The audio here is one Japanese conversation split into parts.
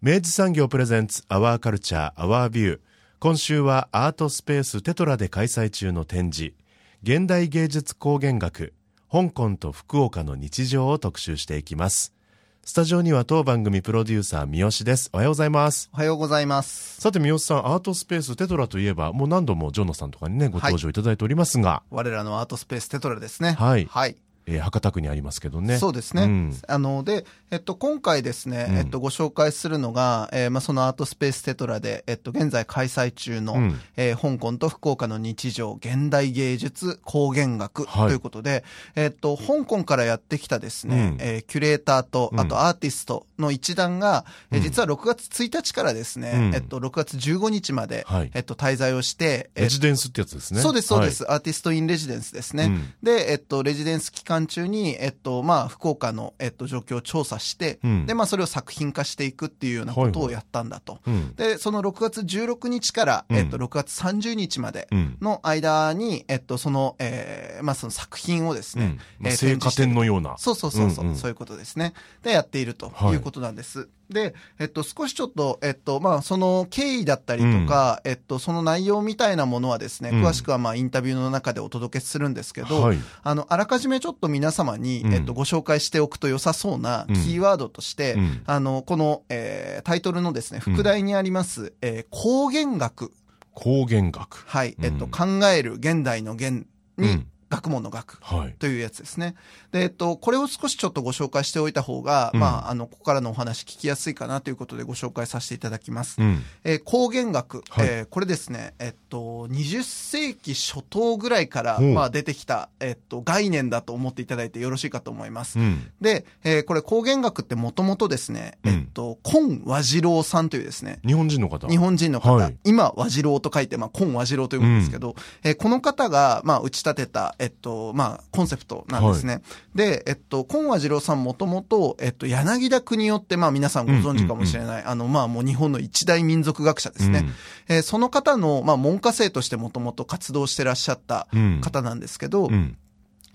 明治産業プレゼンツアワーカルチャーアワービュー今週はアートスペーステトラで開催中の展示。現代芸術工芸学香港と福岡の日常を特集していきます。スタジオには当番組プロデューサー三好です。おはようございます。おはようございます。さて三好さんアートスペーステトラといえばもう何度もジョノさんとかにねご登場いただいておりますが、はい、我らのアートスペーステトラですね。はい、はい。えー、博多区にありますけどね。そうですね。うん、あの、で、えっと、今回ですね、うん、えっと、ご紹介するのが、えー、まあ、そのアートスペーステトラで、えっと、現在開催中の、うん、えー、香港と福岡の日常、現代芸術工芸学ということで、はい、えっと、香港からやってきたですね、うん、えー、キュレーターと、あとアーティストの一団が、うん、え実は6月1日からですね、えっと、6月15日まで、はい、えっと、滞在をして、レジデンスってやつですね。そうです、そうです。はい、アーティストインレジデンスですね。で、えっと、レジデンス期間中に、えっと、まあ、福岡の、えっと、状況を調査して、うん、で、まあ、それを作品化していくっていうようなことをやったんだと。はいはい、で、その6月16日から、えっと、6月30日までの間に、えっと、その、えー、まあ、その作品をですね、うん、えー、成果展のような。そうそうそうそう、うんうん、そういうことですね。で、やっているということなんです。はいで、えっと、少しちょっと、えっと、まあ、その経緯だったりとか、うん、えっと、その内容みたいなものはですね、詳しくはまあ、インタビューの中でお届けするんですけど、はい、あの、あらかじめちょっと皆様に、えっと、ご紹介しておくと良さそうなキーワードとして、うん、あの、この、えー、タイトルのですね、副題にあります、えー、光源学。光源学。はい、えっと、考える現代の現に、学問の学というやつですね。はい、で、えっと、これを少しちょっとご紹介しておいた方が、うん、まあ、あの、ここからのお話聞きやすいかなということでご紹介させていただきます。うん、えー、光源学、はい、えー、これですね、えっと、20世紀初頭ぐらいから、まあ、出てきた、えっと、概念だと思っていただいてよろしいかと思います。うん、で、えー、これ光源学ってもともとですね、えっと、今和次郎さんというですね、日本人の方。日本人の方、はい、今和次郎と書いて、まあ、今和次郎というんですけど、えー、この方が、まあ、打ち立てた、えっと、まあ、コンセプトなんですね。はい、で、えっと、今和次郎さんもともと、えっと、柳田国夫って、まあ、皆さんご存知かもしれない、あの、まあ、もう日本の一大民族学者ですね。うん、えー、その方の、まあ、門下生としてもともと活動してらっしゃった方なんですけど、うんうん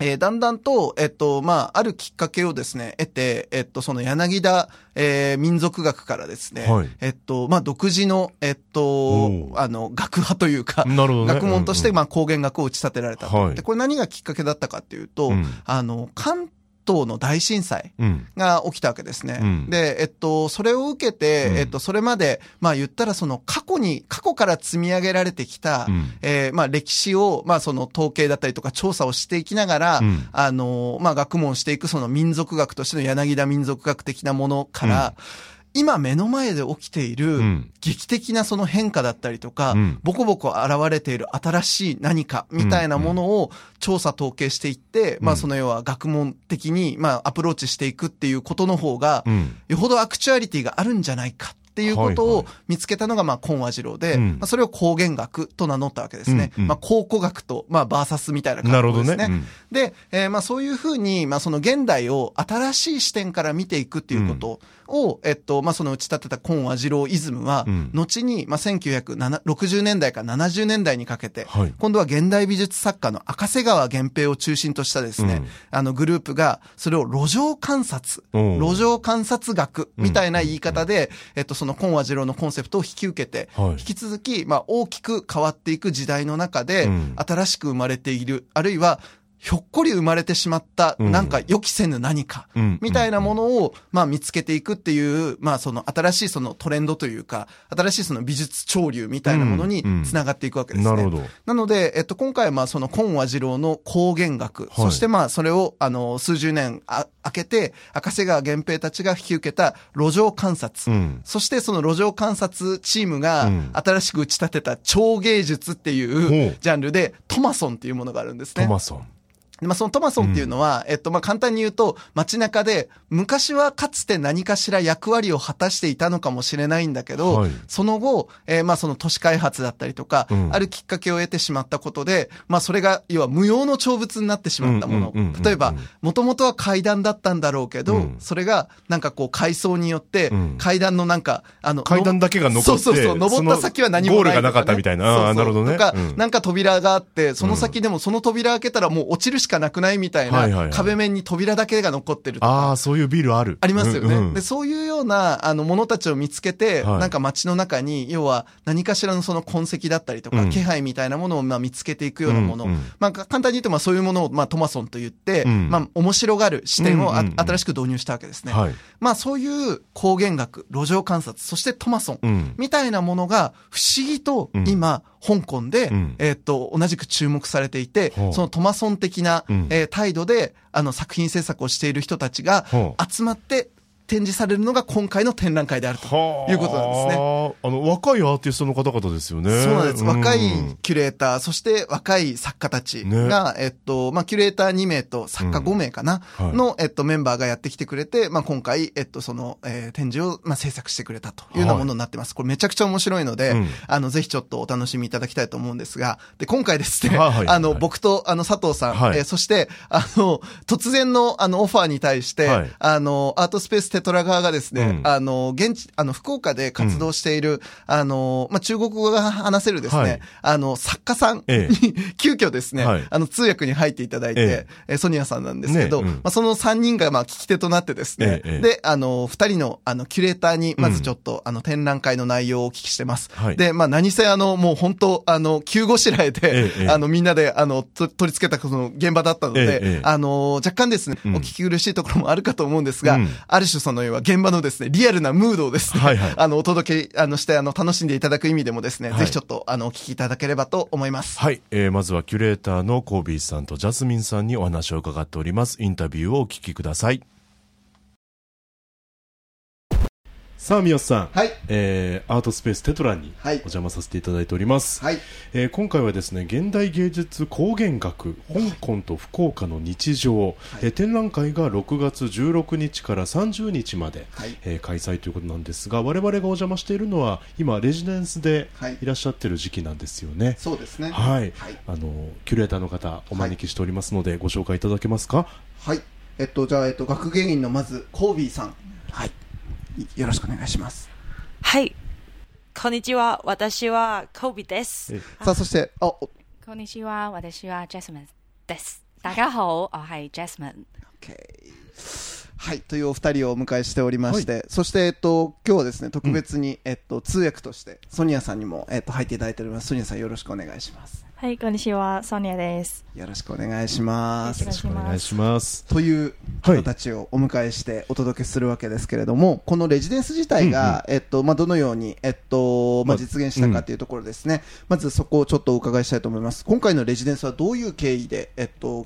えー、だんだんと、えっと、まあ、あるきっかけをですね、得て、えっと、その柳田、えー、民族学からですね、はい、えっと、まあ、独自の、えっと、あの、学派というか、なるほどね、学問として、まあ、光源学を打ち立てられた。と、で、これ何がきっかけだったかっていうと、うん、あの、関東の大震災が起きたわけですね。うん、で、えっと、それを受けて、うん、えっと、それまで、まあ言ったらその過去に、過去から積み上げられてきた、うん、えー、まあ歴史を、まあその統計だったりとか調査をしていきながら、あの、まあ学問していくその民族学としての柳田民族学的なものから、今目の前で起きている劇的なその変化だったりとか、うん、ボコボコ現れている新しい何かみたいなものを調査統計していって、うん、まあその要は学問的にまあアプローチしていくっていうことの方が、よほどアクチュアリティがあるんじゃないかっていうことを見つけたのが、まあ、今和次郎で、まあ、それを光源学と名乗ったわけですね。うんうん、まあ、考古学と、まあ、バーサスみたいな感じですね。ね。うん、で、えー、まあ、そういうふうに、まあ、その現代を新しい視点から見ていくっていうことを、えっと、まあ、その打ち立てた今和次郎イズムは、後に、まあ、1960年代から70年代にかけて、はい、今度は現代美術作家の赤瀬川源平を中心としたですね、あの、グループが、それを路上観察、路上観察学みたいな言い方で、えっと、その今和次郎のコンセプトを引き受けて、はい、引き続き、まあ、大きく変わっていく時代の中で、うん、新しく生まれている、あるいは、ひょっこり生まれてしまった、うんなんか予期せぬ何か、うんみたいなものを、まあ見つけていくっていう、まあその新しいそのトレンドというか、新しいその美術潮流みたいなものにつながっていくわけですね。なるほど。なので、えっと、今回はまあその今和次郎の光源学、はいそしてまあそれをあの数十年あ明けて、赤瀬川源平たちが引き受けた路上観察、うん。そしてその路上観察チームがうん新しく打ち立てた超芸術っていうジャンルでトマソンっていうものがあるんですね。トマソン。まあ、そのトマソンっていうのは、えっと、まあ、簡単に言うと、街中で、昔はかつて何かしら役割を果たしていたのかもしれないんだけど、はい。その後、えーまあ、その都市開発だったりとか、うん。あるきっかけを得てしまったことで、まあ、それが、要は無用の長物になってしまったもの。うんうんうんうん。例えば、もともとは階段だったんだろうけど、うん。それが、なんかこう、階層によってうん、階段のなんか、あの、階段だけが残ってそうそうそう、登った先は何もないね。ゴールがなかったみたいな。あなるほどね。とか、うん。なんか扉があって、その先でもその扉開けたらもう落ちるしかなくないみたいな、はいはいはい壁面に扉だけが残ってるとあか。あ、そういうビルある。ありますよね、うんうんで。そういうような、あの、ものたちを見つけて、はいなんか街の中に、要は何かしらのその痕跡だったりとか、うん気配みたいなものをまあ見つけていくようなもの。うんうんまあ、簡単に言うと、まあそういうものを、まあトマソンと言って、うんまあ面白がる視点をあ、うんうんうん新しく導入したわけですね。はい。まあそういう光源学、路上観察、そしてトマソン。うん。みたいなものが不思議とうん今、香港で、うん。えーっと、同じく注目されていてそのトマソン的な、うん。えー態度で、あの、作品制作をしている人たちが集まって展示されるのが今回の展覧会であるとはあ。いうことなんですね。あの、若いアーティストの方々ですよね。そうなんです。若いうんキュレーター、そして若い作家たちね。が、えっと、まあ、キュレーター2名と作家5名かな、うん。はい。の、えっと、メンバーがやってきてくれて、まあ、今回、えっと、その、えー展示を、まあ、制作してくれたというようなものになってます。これめちゃくちゃ面白いので、うん。あの、ぜひちょっとお楽しみいただきたいと思うんですが、で、今回ですね、はいはいはい。あの、僕と、あの、佐藤さん、はい。えーそして、あの、突然の、あの、オファーに対して、はい。あの、アートスペーステトラ側がですね、うん。あの、現地、あの、福岡で活動している、あの、まあ、中国語が話せるですね、はい。あの、作家さんに、え 急遽ですね、はい。あの、通訳に入っていただいて、ええ。ソニアさんなんですけど、ねうん。まあ、その3人が、まあ、聞き手となってですね、ええええ。で、あの、2人の、あの、キュレーターに、まずちょっと、あの、展覧会の内容をお聞きしてます。はい。で、まあ、何せ、あの、もう本当、あの、急ごしらえで、ええええ。あの、みんなで、あの、と取り付けた、その、現場だったので、ええええ。あの、若干ですね、うん。お聞き苦しいところもあるかと思うんですが、うん。ある種その要は現場のですね、リアルなムードをですね、はいはいあの、お届け、あの、して、あの、楽しんでいただく意味でもですね、はいぜひちょっと、あの、お聞きいただければと思います。はい、えー、まずはキュレーターのコービーさんとジャスミンさんにお話を伺っております。インタビューをお聞きください。さあ、三好さん。はい。えー、アートスペーステトラにおはい邪魔させていただいております。はい。えー今回はですね現代芸術光源学香港と福岡の日常、えー展覧会が6月16日から30日まで、はいえー開催ということなんですが我々がお邪魔しているのは今レジデンスではいいらっしゃってる時期なんですよね。そうですね。はい、はい。あのキュレーターの方お招きしておりますので、ご紹介いただけますか？はい。えっと、じゃあ、えっと、学芸員のまず、コービーさん。はい。いよろしくお願いします。はい。こんにちは。私はコビです。えさあ、そして、あ、おこんにちは、私は Jasmine です。大家好，我係 Jasmine。OK はい。というお二人をお迎えしておりまして、そして、えっと、今日はですね、特別に、えっと、通訳として、ソニアさんにも、えっと、入っていただいております。ソニアさんよろしくお願いします。はい、こんにちは、ソニアです。よろしくお願いしますよろ。しくお願いします。という方たちをお迎えしてお届けするわけですけれども、このレジデンス自体が、えっと、まあ、どのように、えっと、まあ、まあ実現したかというところですね。まずそこをちょっとお伺いしたいと思います。今回のレジデンスはどういう経緯で、えっと、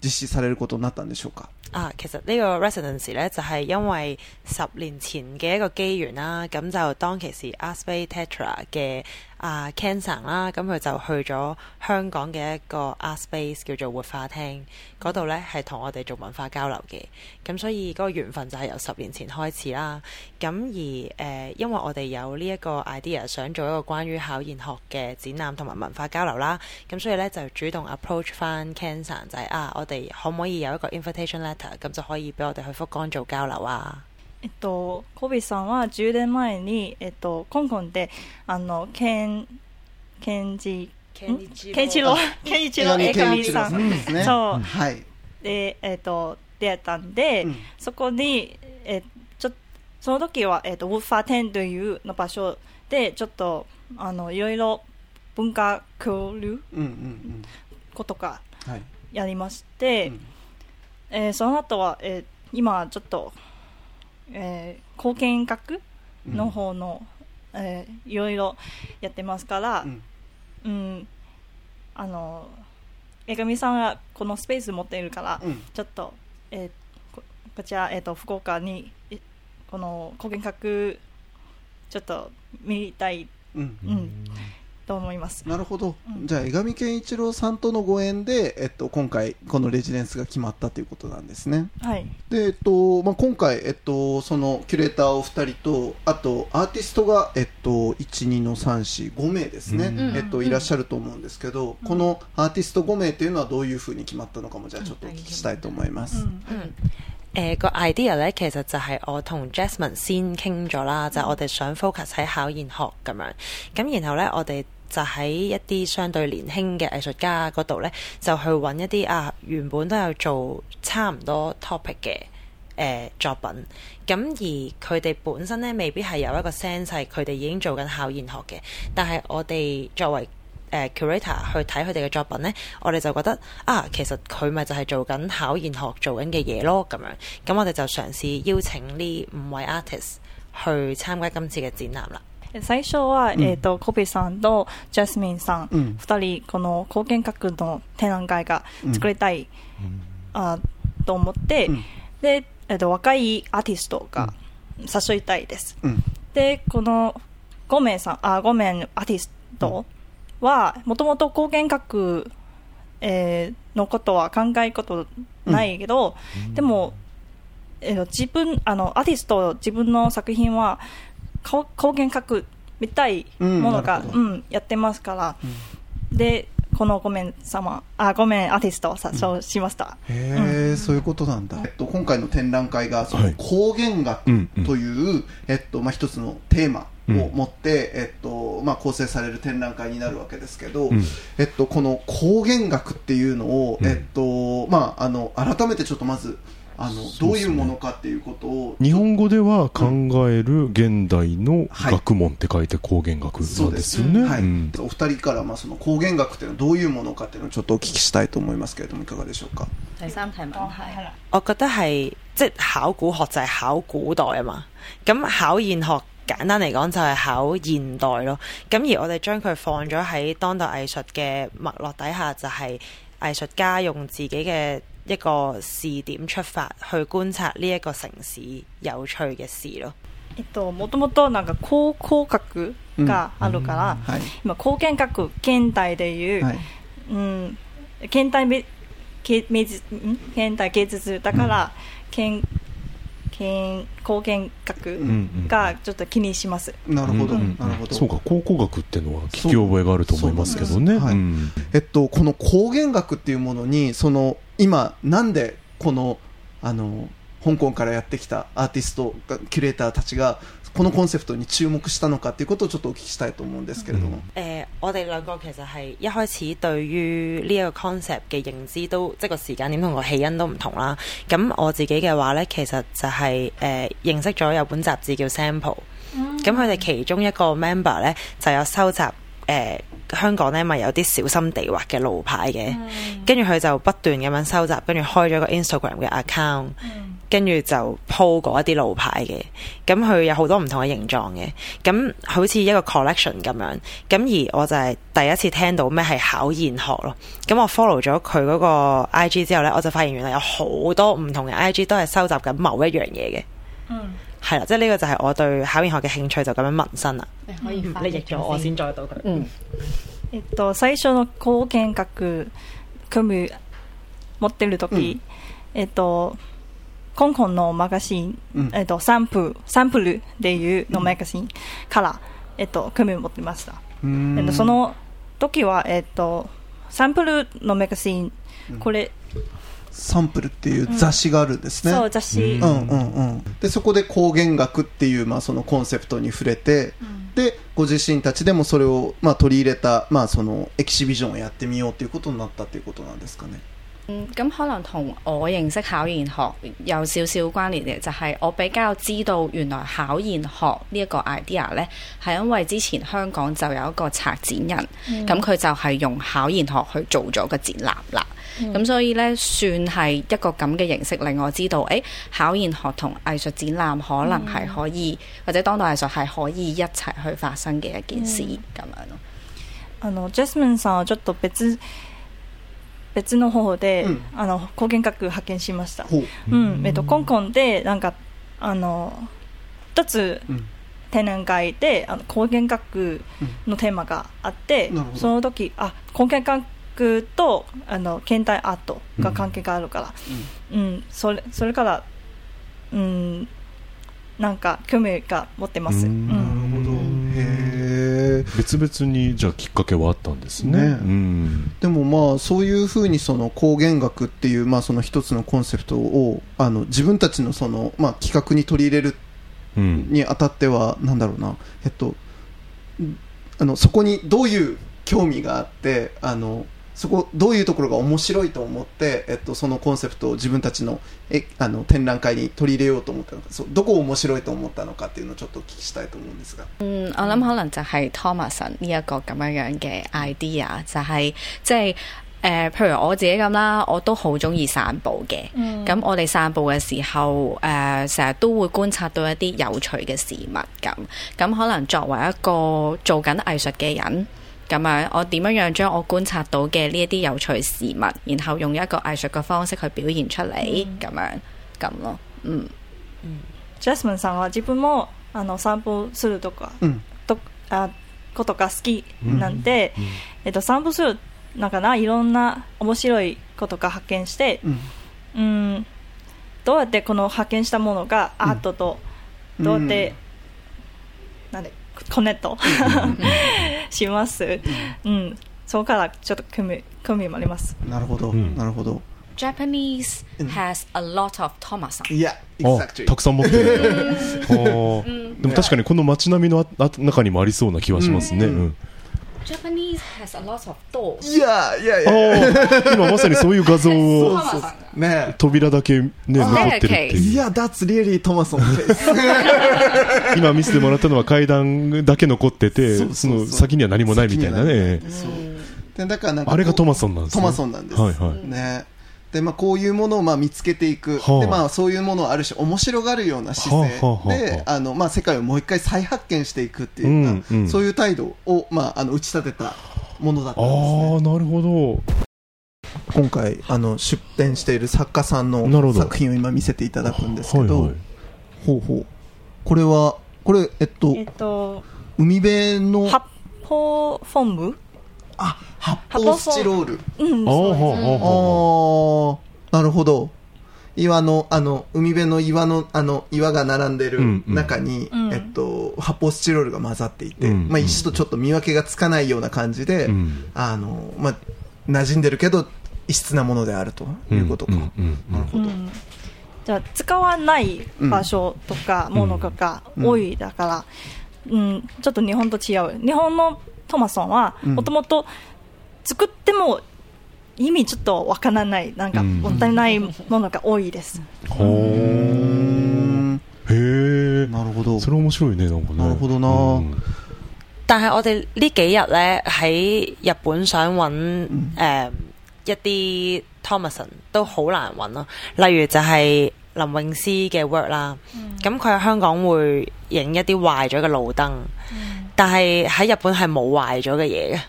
実施されることになったんでしょうか？啊，其實呢個 residency 咧就係因為十年前嘅一個機緣啦，咁就當其時 a s p a Tetra 嘅啊 Ken 生啦，咁佢就去咗香港嘅一個 Art Space 叫做活化廳嗰度咧，係同我哋做文化交流嘅，咁所以嗰個緣分就係由十年前開始啦。咁而誒、呃因為我哋有呢一個 idea 想做一個關於考研學嘅展覽同埋文化交流啦，咁所以咧就主動 approach 翻 Ken 生就係、啊，我哋可唔可以有一個 invitation letter，咁就可以俾我哋去福岡做交流啊？ えっと、コビさんは10年前に、えっと、香港で、あの、ケン、ケンジ、ケンイチローケンイチロー、ケンイチロー映画見さん。ですね。そうはい。で、えっと、出会ったんで、うんそこに、えちょその時は、えっと、ウッファーテンというの場所で、ちょっと、あの、いろいろ文化交流うんうんことかうん。はい。やりまして、うんえーその後は、えー今ちょっと、えー貢献学の方の、えーいろいろやってますから、うん。うん、あの江上さんがこのスペース持っているから、うん。ちょっと、えーここちら、えー、と福岡にえこの貢献学ちょっと見たい、うん。うん、と思います。なるほど、うん。じゃあ江上健一郎さんとのご縁で、えっと、今回このレジデンスが決まったということなんですね。はい、で、えっとまあ、今回、えっと、そのキュレーターお二人とあとアーティストが、えっと、12の345名ですね、うんえっと、いらっしゃると思うんですけど、このアーティスト5名というのはどういうふうに決まったのかもじゃあちょっとお聞きしたいと思います、うん。嗯，誒、個 idea 咧，其實就係我同 Jasmine 先傾咗啦，就係我哋想 focus 喺考研學咁樣，咁然後咧我哋就喺一啲相對年輕嘅藝術家嗰度咧，就去揾一啲啊原本都有做差唔多 topic 嘅。誒、作品，咁而佢哋本身咧未必係有一個 sense 係佢哋已經做緊考研學嘅，但係我哋作為誒、curator 去睇佢哋嘅作品呢，我哋就覺得啊，其實佢咪就係做緊考研學做緊嘅嘢咯，咁樣。咁我哋就嘗試邀請呢五位 artist 去參加今次嘅展覽啦。 最初は、うん。えー、とコペさんとジャスミンさん、うん。二人この貢献学の展覧会が作りたい、あと思って、うん。で、えー、と若いアーティストが誘いたいです、うん。でこの5名さんあ5名アーティストはもともと貢献学、えーのことは考えことないけど、でも、えーと自分あのアーティスト自分の作品はこ貢献学みたいものが、ううんやってますから、でこの5名様あ5名アーティストを誘しました、へえ、そういうことなんだ、えっと、今回の展覧会がその光源学うんうんという、えっとまあ、一つのテーマを持って、えっとまあ、構成される展覧会になるわけですけど、んえっと、この光源学っていうのを、えっとまあ、あの改めてちょっとまずあの、ねどういうものかっていうことを日本語では考える現代のはい学問って書いて光源学なんですよね。はいうんお二人から、まあ、その光源學っていうのはどういうものかっていうのをちょっとお聞きしたいと思いますけれどもいかがでしょうか？第三題問題。我覺得係即係考古學就係考古代啊嘛，咁考現學簡單嚟講就係考現代咯。咁而我哋將佢放咗喺當代藝術嘅脈絡底下，就係藝術家用自己嘅一個視點出發去觀察呢一個城市有趣嘅事咯。えっと、もともとなんか考古学があるから、はい、今貢献学現代でいう、はい。うん、現代美芸美術だから、現現貢献学がちょっと気にします、なるほど、うんなるほど。そうか、考古学っていうのは聞き覚えがあると思いますけどね。はい。うん。えっと、この光源学っていうものに、その、今、なんで、この、あの、香港からやってきたアーティストが、キュレーターたちが、このコンセプトに注目したのかっていうことをちょっとお聞きしたいと思うんですけれども。誒、我哋兩個其實係一開始對於呢一個 concept 嘅認知都即係個時間點同個起因都唔同啦。咁我自己嘅話呢，其實就係、誒、認識咗有本雜誌叫 Sample，咁佢哋其中一個 member 呢，就有收集誒、香港呢咪有啲小心地畫嘅路牌嘅，跟住佢就不斷咁樣收集，跟住開咗個 Instagram 嘅 account。跟住就 po 嗰一啲路牌嘅，咁佢有好多唔同嘅形狀嘅，咁好似一個 collection 咁樣。咁而我就係第一次聽到咩係考現學咯。咁我 follow 咗佢嗰個 IG 之後呢，我就發現原來有好多唔同嘅 IG 都係收集緊某一樣嘢嘅。嗯 係啦，即係呢個就係我對考嘅興趣就咁樣萌生啦。你可以咗我先再到佢。嗯，えっと、最初の貢献学組持ってる時、えっと香港のマガジン、うん。えっと、サンプルサンプルでいうのマガジンから、えっと、組持ってました、うーん。えっと、その時は、えっと、サンプルのマガジンこれ、サンプルっていう雑誌があるんですね。そう雑誌、うんうんうんうん、でそこで光源学っていう、まあ、そのコンセプトに触れて、でご自身たちでもそれを、まあ、取り入れた、まあ、そのエキシビジョンをやってみようということになったということなんですかね。嗯，咁可能同我認識考研學有少少關聯嘅，就係、我比較知道原來考研學呢一個 idea 呢，係因為之前香港就有一個策展人，咁佢、就係用考研學去做咗個展覽啦。咁、所以呢，算係一個咁嘅形式，令我知道，誒、考研學同藝術展覽可能係可以，或者當代藝術係可以一齊去發生嘅一件事咁、樣咯。あのジャスミンさんはちょっと別 別の方法で、うん。あの光源学発見しました。ほう。うん、えっとコンコンでなんかあの一つうん。展覧会であの光源学のテーマがあって、なるほど。その時あ光源学とあの現代アートが関係があるから、うん。それそれからうん。なんか興味が持ってます。ううん。んなるほど。へえ。別々にじゃあきっかけはあったんですね。ね。うん。でもまあそういうふうにその光源学っていうまあその一つのコンセプトをあの自分たちのそのまあ企画に取り入れるうん。にあたってはなんだろうな。えっとんあのそこにどういう興味があってあのそこどういうところが面白いと思って、えっと、そのコンセプトを自分たちのえあの展覧会に取り入れようと思ったのかそうどこを面白いと思ったのかっていうのをちょっとお聞きしたいと思うんですが。嗯，我諗可能就係 Thomason 呢一個咁樣樣嘅 idea，就係即係誒，譬如我自己咁啦，我都好中意散步嘅。咁、我哋散步嘅時候，誒成日都會觀察到一啲有趣嘅事物咁。咁可能作為一個做緊藝術嘅人，咁樣我點樣樣將我觀察到嘅呢一啲有趣事物，然後用一個藝術嘅方式去表現出嚟，咁、樣咁咯。嗯。ジャスミンさんは自分もあの散歩するとか、うん。とあことが好きなんで、えっと、散歩するなんかないろんな面白いことが発見して、うん。うん、どうやってこの発見したものがアートとどうやって、コネクト。します、うん、そこからちょっと興味興味もあります。なるほど、ん。なるほど。Japanese has a lot of Thomason. いや、あたくさん持ってるでも確かにこの街並みのああ中にもありそうな気はしますね、うん Japanese has a lot of doors. いやいやいあや。ー今まさにそういう画像をね。扉だけね残ってるっていう。いや、that's really トマソン case 今見せてもらったのは階段だけ残っててそうそうそう。その先には何もないみたいなね。そう。でだからなんかあれがトマソンなんですね。トマソンなんです。はいはい。ね。で、まあ、こういうものをまあ見つけていく。はあで、まあ、そういうものをある種面白がるような姿勢。はあはあはあで、あの、まあ、世界をもう一回再発見していくっていうような、うん。うんそういう態度を、まあ、あの、打ち立てたものだったんあですね。あなるほど。今回、あの、出展している作家さんの作品を今見せていただくんですけど、はいはい。ほうほう。これは、これ、えっと、えっと、海辺の、発泡フォームあ、発泡スチロール。うん、あーそうです。はあはあはああ、なるほど。岩の、あの、海辺の岩の、あの、岩が並んでるうんうん。中に、うん。えっと、発泡スチロールが混ざっていて、うんまあ、石とちょっと見分けがつかないような感じで、うん。あの、まあ、馴染んでるけど、異質なものであるということか。うんうんうん。なるほど。うん。じゃあ使わない場所とかものが多いだから、うんちょっと日本と違う。日本のトマソンはうん。もともと作っても意味ちょっとわからないなんかうん。もったいないものが多いです、ほうんへえなるほど。それ面白いねなんかね。なるほどな。うん。但係我哋呢幾日咧喺日本想揾誒、呃一啲 Thomason 都好難揾咯，例如就係林詠詩嘅 work 啦，咁佢喺香港會影一啲壞咗嘅路燈，但係喺日本係冇壞咗嘅嘢嘅。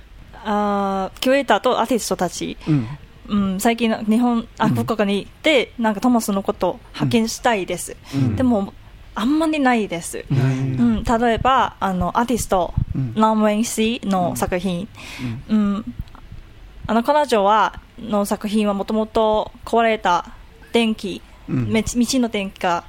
あーキュレーターとアーティストたち、うん。うん、最近日本あ福岡に行ってなんかトマスのことを発見したいです、うん。でもあんまりないです、うん、例えばあのアーティスト、うん。ランウェイシーの作品、うん。あの彼女はの作品はもともと壊れた電気、道の電気が、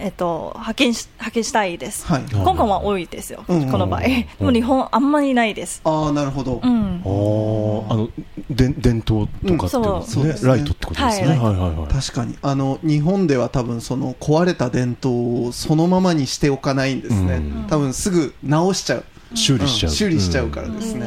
えっと、発見し発見したいです、はい。香港は多いですよ、うん。この場合、でも日本あんまりないです、ああ、なるほど。うん。あーあので伝統とかっていうねねライトってことですね。はい。はいはいはい確かに。あの、日本では多分その壊れた伝統をそのままにしておかないんですね。うん。多分すぐ直しちゃう。修理しちゃう。うん。修理しちゃうからですね。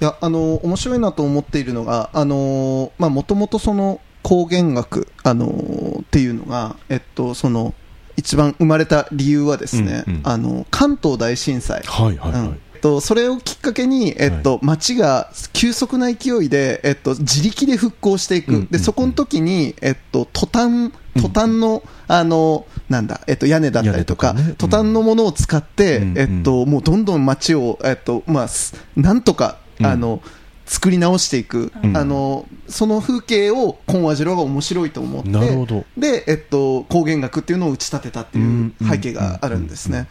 いや、あの、面白いなと思っているのが、あの、まあ、もともとその光源学、あの、っていうのが、えっと、その、一番生まれた理由はですね、うんうん。あの、関東大震災。はいはいはい。うん。と、それをきっかけに、えっと、街が急速な勢いで、えっと、自力で復興していく。うんうんうん。で、そこの時に、えっと、トタン、トタンの、あの、なんだ、えっと、屋根だったりとか、トタンのものを使って、うんえっと、もうどんどん街を、えっと、まあ、すなんとか、うん。あの、作り直していく、うん。あの、その風景を、今和次郎が面白いと思って、なるほど。で、えっと、光源学っていうのを打ち立てたっていう背景があるんですね。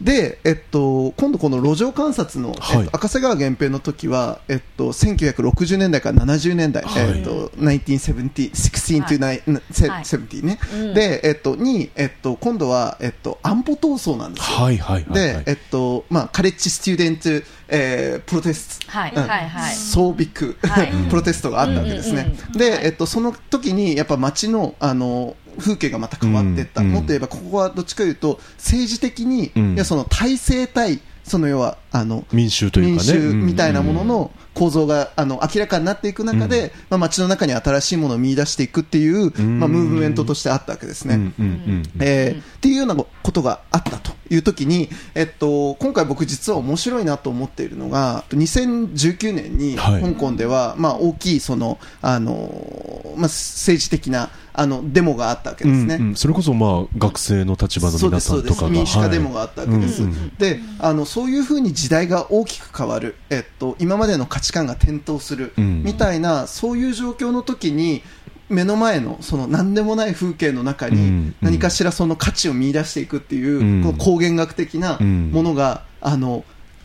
で、えっと、今度この路上観察の、はいえっと、赤瀬川源平の時は、えっと、1960年代から70年代、はい。えっと、1970、16 to はい。70ね、で、えっと、に、えっと、今度は、えっと、安保闘争なんですよ。はいはい。で、えっと、まあ、カレッジスチューデント、えー、プロテスト、はいうん。はいはい。総ビッグ、はい。プロテストがあったわけですね。で、えっと、その時に、やっぱ街の、あの、風景がまた変わっていった。うん。もっと言えば、ここはどっちかというと、政治的に、うん。いや、その体制対、その要は、あの、民衆というかね。民衆みたいなものうん。の構造があの明らかになっていく中で、まあ、街の中に新しいものを見出していくっていう、ん。まあ、ムーブメントとしてあったわけですね。うん。うん。うん。えーっていうようなことがあったという時に、えっと、今回僕実は面白いなと思っているのが、2019年にはい。香港では、まあ大きいその、あの、まあ政治的な、あの、デモがあったわけですね。うんうん。それこそまあ学生の立場の皆さんとかが。民主化デモがあったわけです、はいうんうん。であのそういうふうに時代が大きく変わる、えっと、今までの価値観が転倒する、うん。みたいなそういう状況の時に目の前のその何でもない風景の中うんに何かしらその価値を見出していくっていう、うん。この光源学的なものが、あの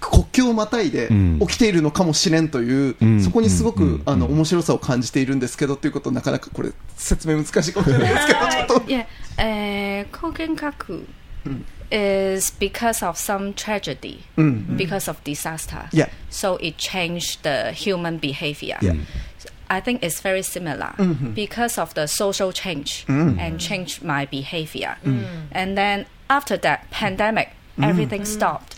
国境をまたいでうん起きているのかもしれんという、うんそこにすごく、うんあの面白さを感じているんですけどということなかなかこれ説明難しいかもしれないですけどちょっと。Yeah, uh, Kogenkaku is because of some tragedy, うん because of disaster. Yeah. So it changed the human behavior. Yeah. I think it's very similar because of the social change and changed my behavior. And then after that pandemic, everything stopped.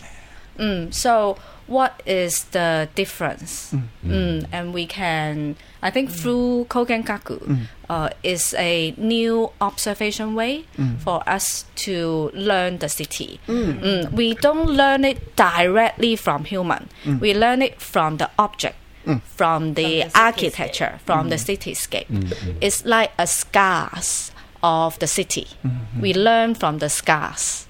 Mm, so what is the difference? Mm, mm. mm. and we can, I think, mm. through Kogenkaku, uh, is a new observation way for us to learn the city. Mm, we don't learn it directly from human. We learn it from the object. From the, the architecture, from the cityscape. It's like a scars of the city. Mm-hmm. We learn from the scars.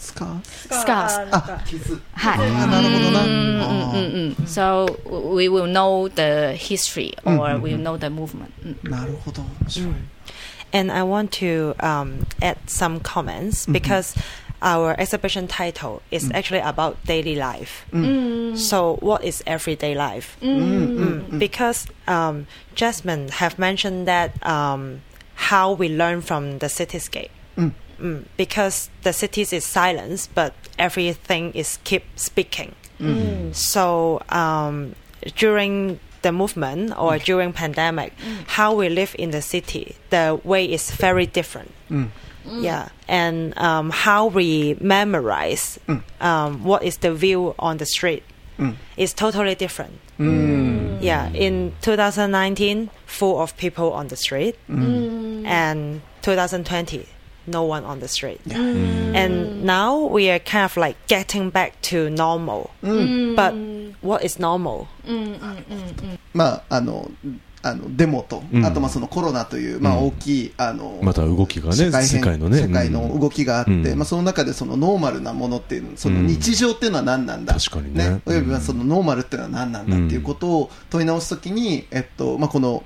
Mm. スカー Scars. あ、傷。はいあなるほどな。あ Mm, so we will know the history or we will know the movement. Mm. ーなるほど。面白い。 And I want to um, add some comments because our exhibition title is actually about daily life. So, what is everyday life? Mm, Because um, Jasmine have mentioned that um, how we learn from the cityscape. Mm, because the cities is silence, but everything is keep speaking. Mm. Mm. So um, during the movement or mm. during pandemic, how we live in the city, the way is very different. Yeah, and um, how we memorize um, what is the view on the street is totally different. Yeah, in 2019, full of people on the street, and 2020, no one on the street. And now we are kind of like getting back to normal. But what is normal? まあ、あの、あの、デモと、うんあとまあそのコロナという、まあうん大きい、あの、また動きがね社会変世界のね世界の動きがあって、うん。まあその中でそのノーマルなものっていう、その日常っていうのは何なんだ？確かにね。およびはそのノーマルっていうのは何なんだっていうことを問い直すときに、えっと、まあこの、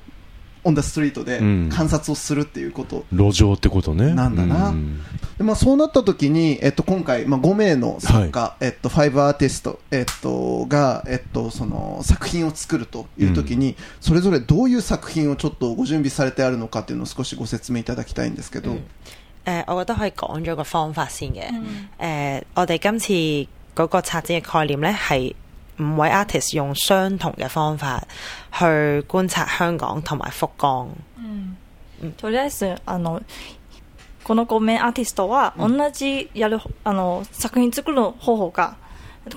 オンダストリートでうん。観察をするっていうこと。路上ってことね。なんだな。うん。でまあ、そうなった時に、えっと、今回、まあ、5名の作家、えっと、5アーティスト、えっと、が、えっと、その作品を作るという時に、それぞれどういう作品をちょっとご準備されてあるのかっていうのを少しご説明いただきたいんですけど、誒、我覺得可以講咗個方法先嘅。誒、我哋今次嗰個策展嘅概念呢，係五位 artist 用相同嘅方法去觀察香港同埋福岡。とりあえずあのこの5名アーティストは同じやる、あの作品作る方法が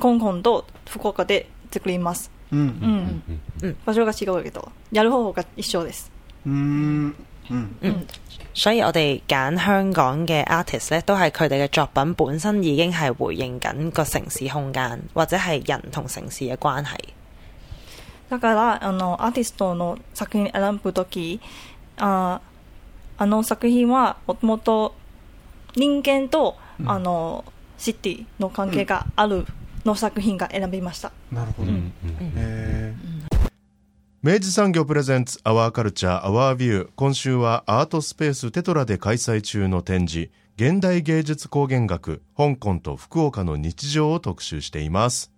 香港と福岡で作ります。うん。うん。うん場所が違うけど、やる方法が一緒です。うーん。うん。所以我哋揀香港嘅 artist 咧，都係佢哋嘅作品本身已經係回應緊個城市空間，或者係人同城市嘅關係。だから、あの、アーティストの作品選ぶとき、ああの作品はもともと人間と、あの、シティの関係があるの作品が選びました。なるほど。へ明治産業プレゼンツアワーカルチャーアワービュー。今週はアートスペーステトラで開催中の展示現代芸術工芸学香港と福岡の日常を特集しています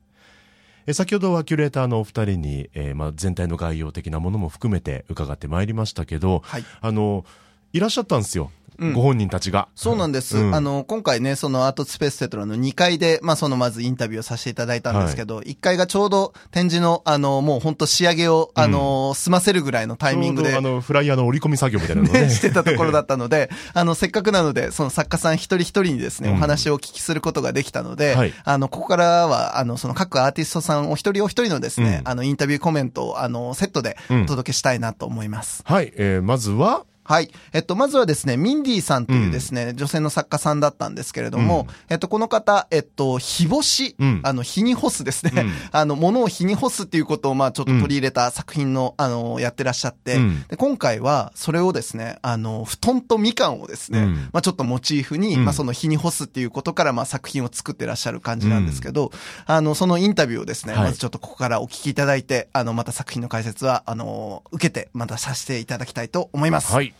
え先ほどはキュレーターのお二人に、えーまあ、全体の概要的なものも含めて伺ってまいりましたけど、はい。あのいらっしゃったんですよ、うんご本人たちが。そうなんです。うん。あの、今回ね、そのアートスペーステトラの2階で、まあ、そのまずインタビューをさせていただいたんですけど、1階がちょうど展示の、あの、もう本当仕上げを、あの、済ませるぐらいのタイミングであ、のフライヤーの折り込み作業みたいなのね。ね、してたところだったので、あの、せっかくなので、その作家さん一人一人にですね、うん。お話をお聞きすることができたので、はい。あの、ここからは、あの、その各アーティストさんお一人お一人のですね、うん。あの、インタビューコメントを、あの、セットでうん。お届けしたいなと思います。はい、えーまずははい。えっと、まずはですね、ミンディさんというですね、女性の作家さんだったんですけれども、えっと、この方、えっと、日干し、うん。あの、日に干すですね、うん。あの、物を日に干すっていうことを、まあ、ちょっと取り入れた作品の、あの、やってらっしゃって、うん。で、今回は、それをですね、あの、布団とみかんをですね、うん。まあ、ちょっとモチーフに、うん。まあ、その日に干すっていうことから、まあ、作品を作ってらっしゃる感じなんですけど、あの、そのインタビューをですね、はい。まずちょっとここからお聞きいただいて、あの、また作品の解説は、あの、受けて、またさせていただきたいと思います。はい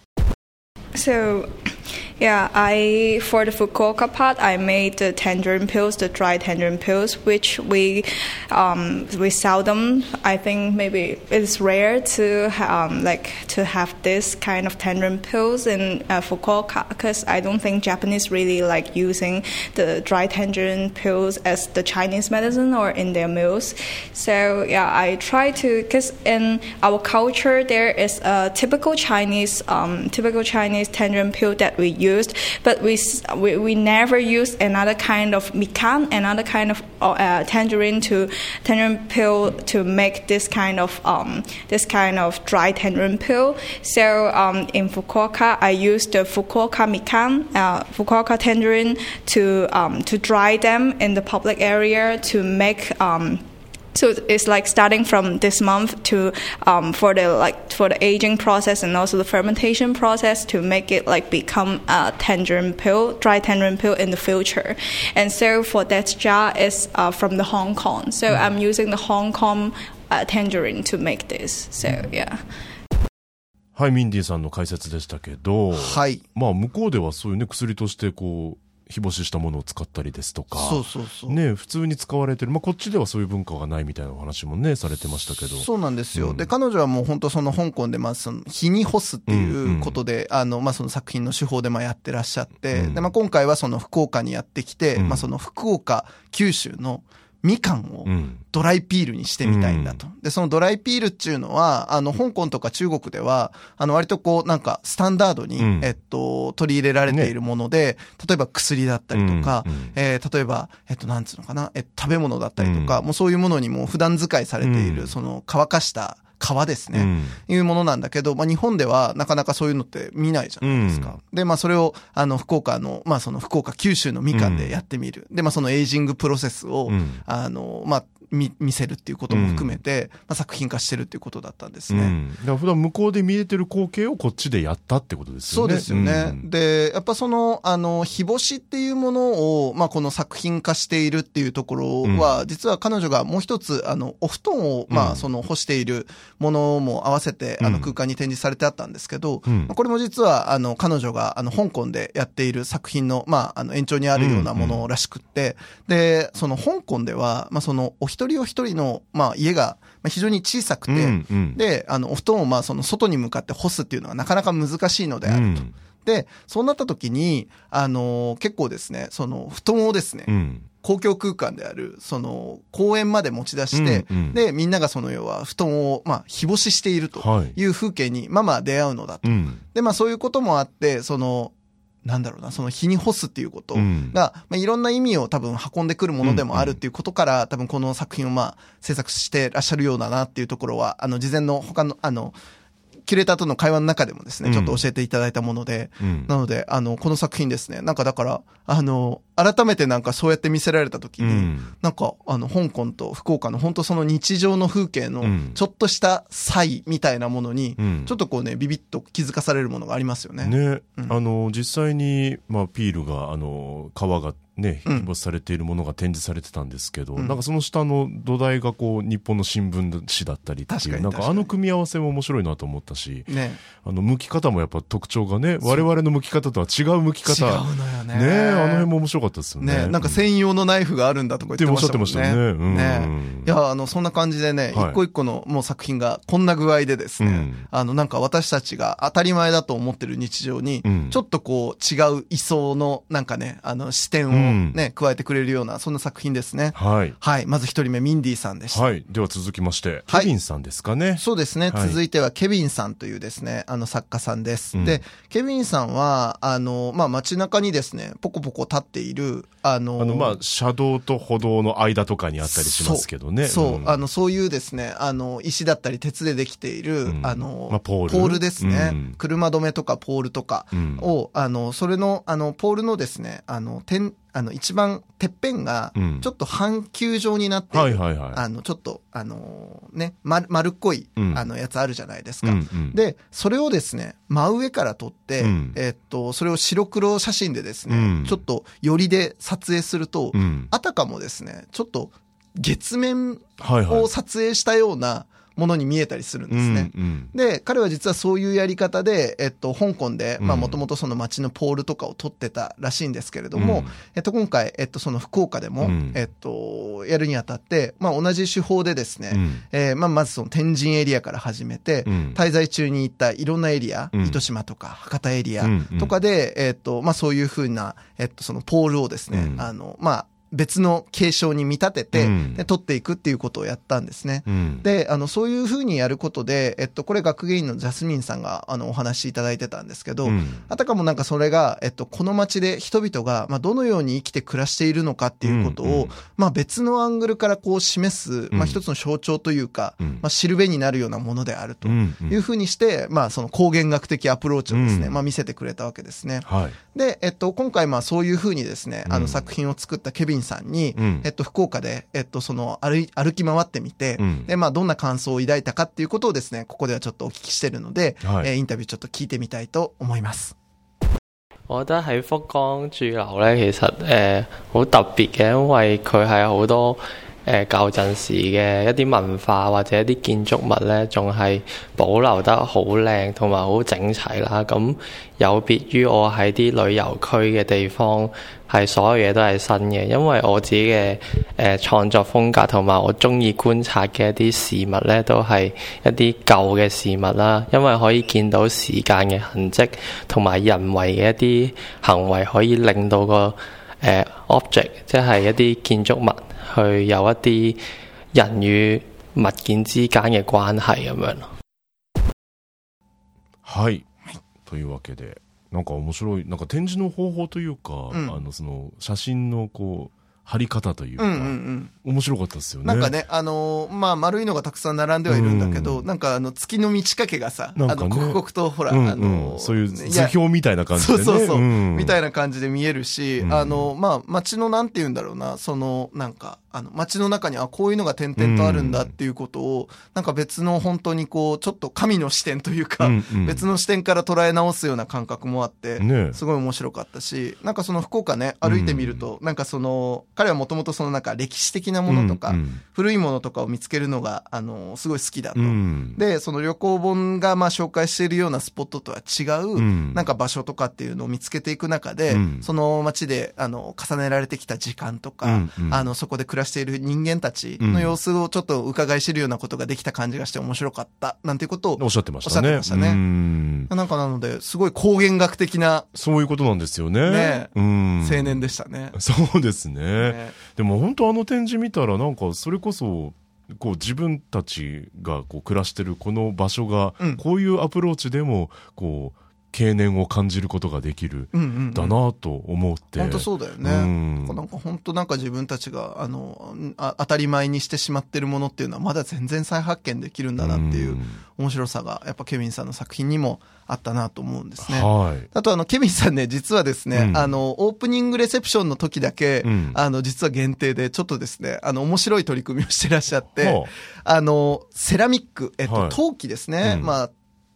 So, yeah, I for the Fukuoka part, I made the tangerine pills, the dry tangerine pills, which we um, we seldom. I think maybe it's rare to um, like to have this kind of tangerine pills in uh, Fukuoka because I don't think Japanese really like using the dry tangerine pills as the Chinese medicine or in their meals. So yeah, I try to because in our culture there is a typical Chinese um, typical Chinese tangerine pill that we used, but we we, we never use another kind of mikan, another kind of uh, tangerine to tangerine pill to make this kind of um, this kind of dry tangerine peel. So um, in Fukuoka, I used the Fukuoka mikan, uh, Fukuoka tangerine to um, to dry them in the public area to make. Um, so it's like starting from this month to um, for the like for the aging process and also the fermentation process to make it like become a tangerine pill, dry tangerine pill in the future. And so for that jar is uh, from the Hong Kong. So I'm using the Hong Kong uh, tangerine to make this. So yeah. はいミンディさんの解説でしたけどはい。まあ向こうではそういうね薬としてこう 日干ししたものを使ったりですとかそうそうそう。ね普通に使われてる、まあ、こっちではそういう文化がないみたいなお話もねされてましたけど。そうなんですよ。うん。で、彼女はもう本当その香港で、まあその、日に干すっていうことで、あの、まあその作品の手法でまあやってらっしゃって、うん。で、まあ今回はその福岡にやってきて、うん。まあその福岡、九州のみかんをうん。ドライピールにしてみたいんだと。で、そのドライピールっていうのは、あの、香港とか中国では、あの、割とこう、なんか、スタンダードに、うん。えっと、取り入れられているもので、例えば薬だったりとか、うんうんえー例えば、えっと、なんつうのかな、え食べ物だったりとか、うん。もうそういうものにも普段使いされている、うん。その、乾かした皮ですね。うんいうものなんだけど、まあ、日本ではなかなかそういうのって見ないじゃないですか。で、まあ、それを、あの、福岡の、まあ、その福岡、九州のみかんでやってみる。で、まあ、そのエイジングプロセスを、うんあの、まあ、見、見せるっていうことも含めて、まあ、作品化してるっていうことだったんですね。うん。だから普段向こうで見えてる光景をこっちでやったってことですよね。そうですよね。うん。で、やっぱその、あの、日干しっていうものを、まあ、この作品化しているっていうところは、実は彼女がもう一つ、あの、お布団を、まあ、うん。その、干しているものも合わせて、あの、うん空間に展示されてあったんですけど、うん。まあこれも実は、あの、彼女が、あの、香港でやっている作品の、まあ、あの、延長にあるようなものらしくって、で、その、香港では、まあ、その、お一人お一人の、まあ、家が、まあ、非常に小さくて、うんうん。で、あの、お布団をまあ、その外に向かって干すっていうのはなかなか難しいのであると。うん。で、そうなった時に、あのー結構ですね、その、布団をですね、うん。公共空間である、その、公園まで持ち出して、うんうん。で、みんながその要は、布団を、まあ、日干ししているとはい。いう風景に、まあまあ出会うのだと。うん。で、まあそういうこともあって、その、なんだろうな、その日に干すっていうことが、うん。まあ、いろんな意味を多分運んでくるものでもあるっていうことから、多分この作品をまあ、制作してらっしゃるようだなっていうところは、あの、事前の他の、あの、キュレーターとの会話の中でもですね、うん。ちょっと教えていただいたもので、うん。なので、あの、この作品ですね、なんかだから、あの、改めてなんかそうやって見せられた時に、うん。なんか、あの、香港と福岡の本当その日常の風景のうん、ちょっとした差異みたいなものに、うん。ちょっとこうね、ビビッと気づかされるものがありますよね。ね、うん。あの実際に、まあ、ピールがあの皮がねうん。日没されているものが展示されてたんですけど、うん。なんかその下の土台がこう日本の新聞紙だったりっていうなんかあの組み合わせも面白いなと思ったしね。あの剥き方もやっぱ特徴がね我々の剥き方とは違う剥き方。違うのよね。ねあの辺も面白かったですよね。ね、なんか専用のナイフがあるんだとか言ってましたもんね。っておっしゃってましたよね。うん。ね。いや、あの、そんな感じでね、はい。一個一個のもう作品がこんな具合でですね、うんあの、なんか私たちが当たり前だと思ってる日常に、うんちょっとこう違う位相のなんかね、あの視点をうんね、加えてくれるような、そんな作品ですね。はい。はい。まず一人目、ミンディさんでした。はい。では続きまして、はい。ケビンさんですかね。そうですね。はい。続いては、ケビンさんというですね、あの作家さんです。うん。で、ケビンさんは、あの、まあ、街中にですね、ポコポコ立っている、あの、あのまあ車道と歩道の間とかにあったりしますけどね。そう、ん。あの、そういうですね、あの、石だったり鉄でできている、うん。あの、まあポール。ですね、うん。車止めとかポールとかうん。を、あの、それの、あの、ポールのですね、あの、点、あの、一番、てっぺんがうん、ちょっと半球状になっている、はいはいはい。あの、ちょっと、あの、ね、丸丸っこい、うん。あの、やつあるじゃないですか。うんうん。で、それをですね、真上から撮って、うん。えっと、それを白黒写真でですね、うん。ちょっと、寄りで撮影すると、うん。あたかもですね、ちょっと、月面はいはい。を撮影したようなものに見えたりするんですね。うんうん。で、彼は実はそういうやり方で、えっと、香港で、まあ、うんもともとその街のポールとかを撮ってたらしいんですけれども、うん。えっと、今回、えっと、その福岡でも、うん。えっと、やるにあたって、まあ、同じ手法でですね、うん。えーまあ、まずその天神エリアから始めて、うん。滞在中に行ったいろんなエリア、うん。糸島とか博多エリアとかで、えっと、まあ、そういうふうな、えっと、そのポールをですね、うん。あの、まあ、別の継承に見立てて、うん。で撮っていくっていうことをやったんですね。うん。で、あの、そういうふうにやることで、えっと、これ学芸員のジャスミンさんが、あの、お話しいただいてたんですけど、うん。あたかもなんかそれが、えっと、この街で人々が、まあ、どのように生きて暮らしているのかっていうことを、うんうん。まあ、別のアングルからこう示す、まあ、うん一つの象徴というか、うん。まあ、シルベになるようなものであると。いうふうにして、まあ、その光源学的アプローチをですね、うん。まあ、見せてくれたわけですね。はいで、えっと、今回まあそういうふうにですね、あうん。の作品を作ったケビンさんに、うん。えっと、福岡で、えっと、その歩い、歩き回ってみて、うん。で、まあどんな感想を抱いたかっていうことをですね、ここではちょっとお聞きしてるので、はい。えーインタビューちょっと聞いてみたいと思います。我覺得喺福岡駐留呢，其實誒好、特別嘅，因為佢係好多誒、呃、舊陣時嘅一啲文化或者一啲建築物呢，仲係保留得好靚同埋好整齊啦。咁有別於我喺啲旅遊區嘅地方，係所有嘢都係新嘅，因為我自己嘅誒、呃、創作風格同埋我中意觀察嘅一啲事物呢，都係一啲舊嘅事物啦，因為可以見到時間嘅痕跡同埋人為嘅一啲行為，可以令到個 誒、呃 object，即係一啲建築物，去有一啲人與物件之間嘅關係咁樣咯。はい。というわけで、なんか面白い、なんか展示の方法というか、うんあの、その、写真のこう、貼り方というか、うんうんうん。面白かったですよね。なんかね、あのーまあ、丸いのがたくさん並んではいるんだけど、うんなんかあの、月の満ち欠けがさ、ねあの、刻々と、ほら、うんうんあのーそういうね図表みたいな感じでね。そうそうそう、んみたいな感じで見えるし、うんあの、まあ、街のなんて言うんだろうな、その、なんか、あの、街の中にはこういうのが点々とあるんだっていうことを、なんか別の本当にこう、ちょっと神の視点というか、うんうん。別の視点から捉え直すような感覚もあって、ねすごい面白かったし、なんかその福岡ね、歩いてみると、なんかその、彼はもともとそのなんか歴史的なものとか、うんうん。古いものとかを見つけるのが、あの、すごい好きだと。うん。で、その旅行本がまあ紹介しているようなスポットとは違う、うん。なんか場所とかっていうのを見つけていく中で、うん。その街で、あの、重ねられてきた時間とか、うんうん。あの、そこで暮らしている人間たちの様子をちょっと伺い知るようなことができた感じがして面白かった、なんていうことを、おっしゃってましたね。おっしゃってましたねうんなんかなので、すごい光源学的なそういうことなんですよね。ねうん。青年でしたね。そうですね。ねでも本当あの展示見たらなんかそれこそ、こう自分たちがこう暮らしてるこの場所がうん、こういうアプローチでも、こう、経年を感じることができる、だなと思って。本当そうだよね。うんなんか本当なんか自分たちが、あの、あ当たり前にしてしまってるものっていうのはまだ全然再発見できるんだなっていううん面白さが、やっぱケビンさんの作品にもあったなと思うんですね。はい。あとあの、ケビンさんね、実はですね、うんあの、オープニングレセプションの時だけ、うんあの、実は限定で、ちょっとですね、あの、面白い取り組みをしてらっしゃって、はあの、セラミック、えっと、はい陶器ですね。うんまあ、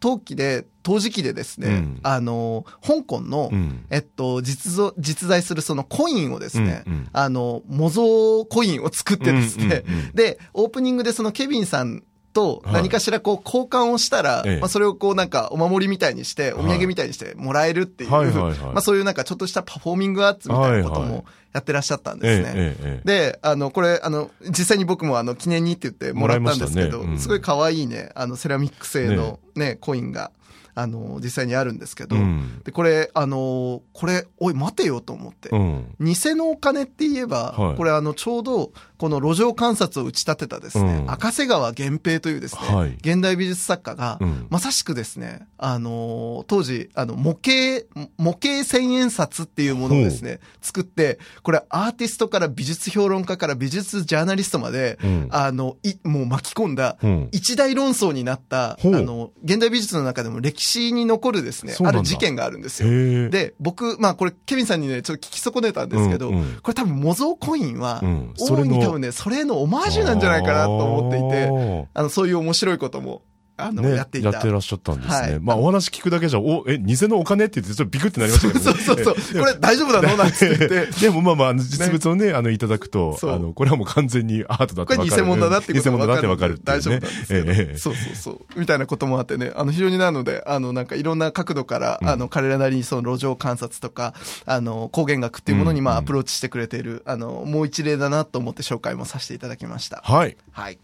陶器で、陶磁器でですね、うん。あの、香港の、うん。えっと、実像、実在するそのコインをですね、うんうん。あの、模造コインを作ってですね、で、オープニングでそのケビンさんとはい。何かしらこう交換をしたら、ええ。まあそれをこうなんかお守りみたいにして、お土産みたいにしてもらえるっていう、はいはいはい。まあそういうなんかちょっとしたパフォーミングアーツみたいなことはいはい。もやってらっしゃったんですね。ええええ。ええで、あの、これ、あの、実際に僕もあの、記念にって言ってもらったんですけど、ね。うん。すごい可愛いね、あの、セラミック製のね、コインが、あの、実際にあるんですけど、うん。で、これ、あの、これ、おい、待てよと思って。うん。偽のお金って言えば、はい。これあの、ちょうど、この路上観察を打ち立てたですね、うん。赤瀬川源平というですね、はい。現代美術作家が、うん。まさしくですね、あのー当時、あの、模型、模型千円札っていうものをですね、作って、これアーティストから美術評論家から美術ジャーナリストまで、うん。あの、い、もう巻き込んだ、うん。一大論争になった、あの、現代美術の中でも歴史に残るですね、ある事件があるんですよ。で、僕、まあこれ、ケビンさんにね、ちょっと聞き損ねたんですけど、うんうん。これ多分模造コインは、大いに多分ね、それのオマージュなんじゃないかなと思っていて、て、あの、そういう面白いことも、あの、ね、やっていた。やってらっしゃったんですね。はいまあ、お話聞くだけじゃ、お、え、偽のお金って言って、ちょっとビクってなりましたけど、ね。そうそうそう。これ大丈夫なの？なんて言って。でもまあまあ実物をね、あの、いただくと、あの、これはもう完全にアートだってわかる。これ偽物だなってこと偽物だってわわかるっていうね。大丈夫なんですけど、ええそうそうそう。みたいなこともあってね、あの、非常になので、あの、なんかいろんな角度から、うんあの、彼らなりにその路上観察とか、あの、光源学っていうものに、まあ、うんアプローチしてくれている、あの、もう一例だなと思って紹介もさせていただきました。はい。はい。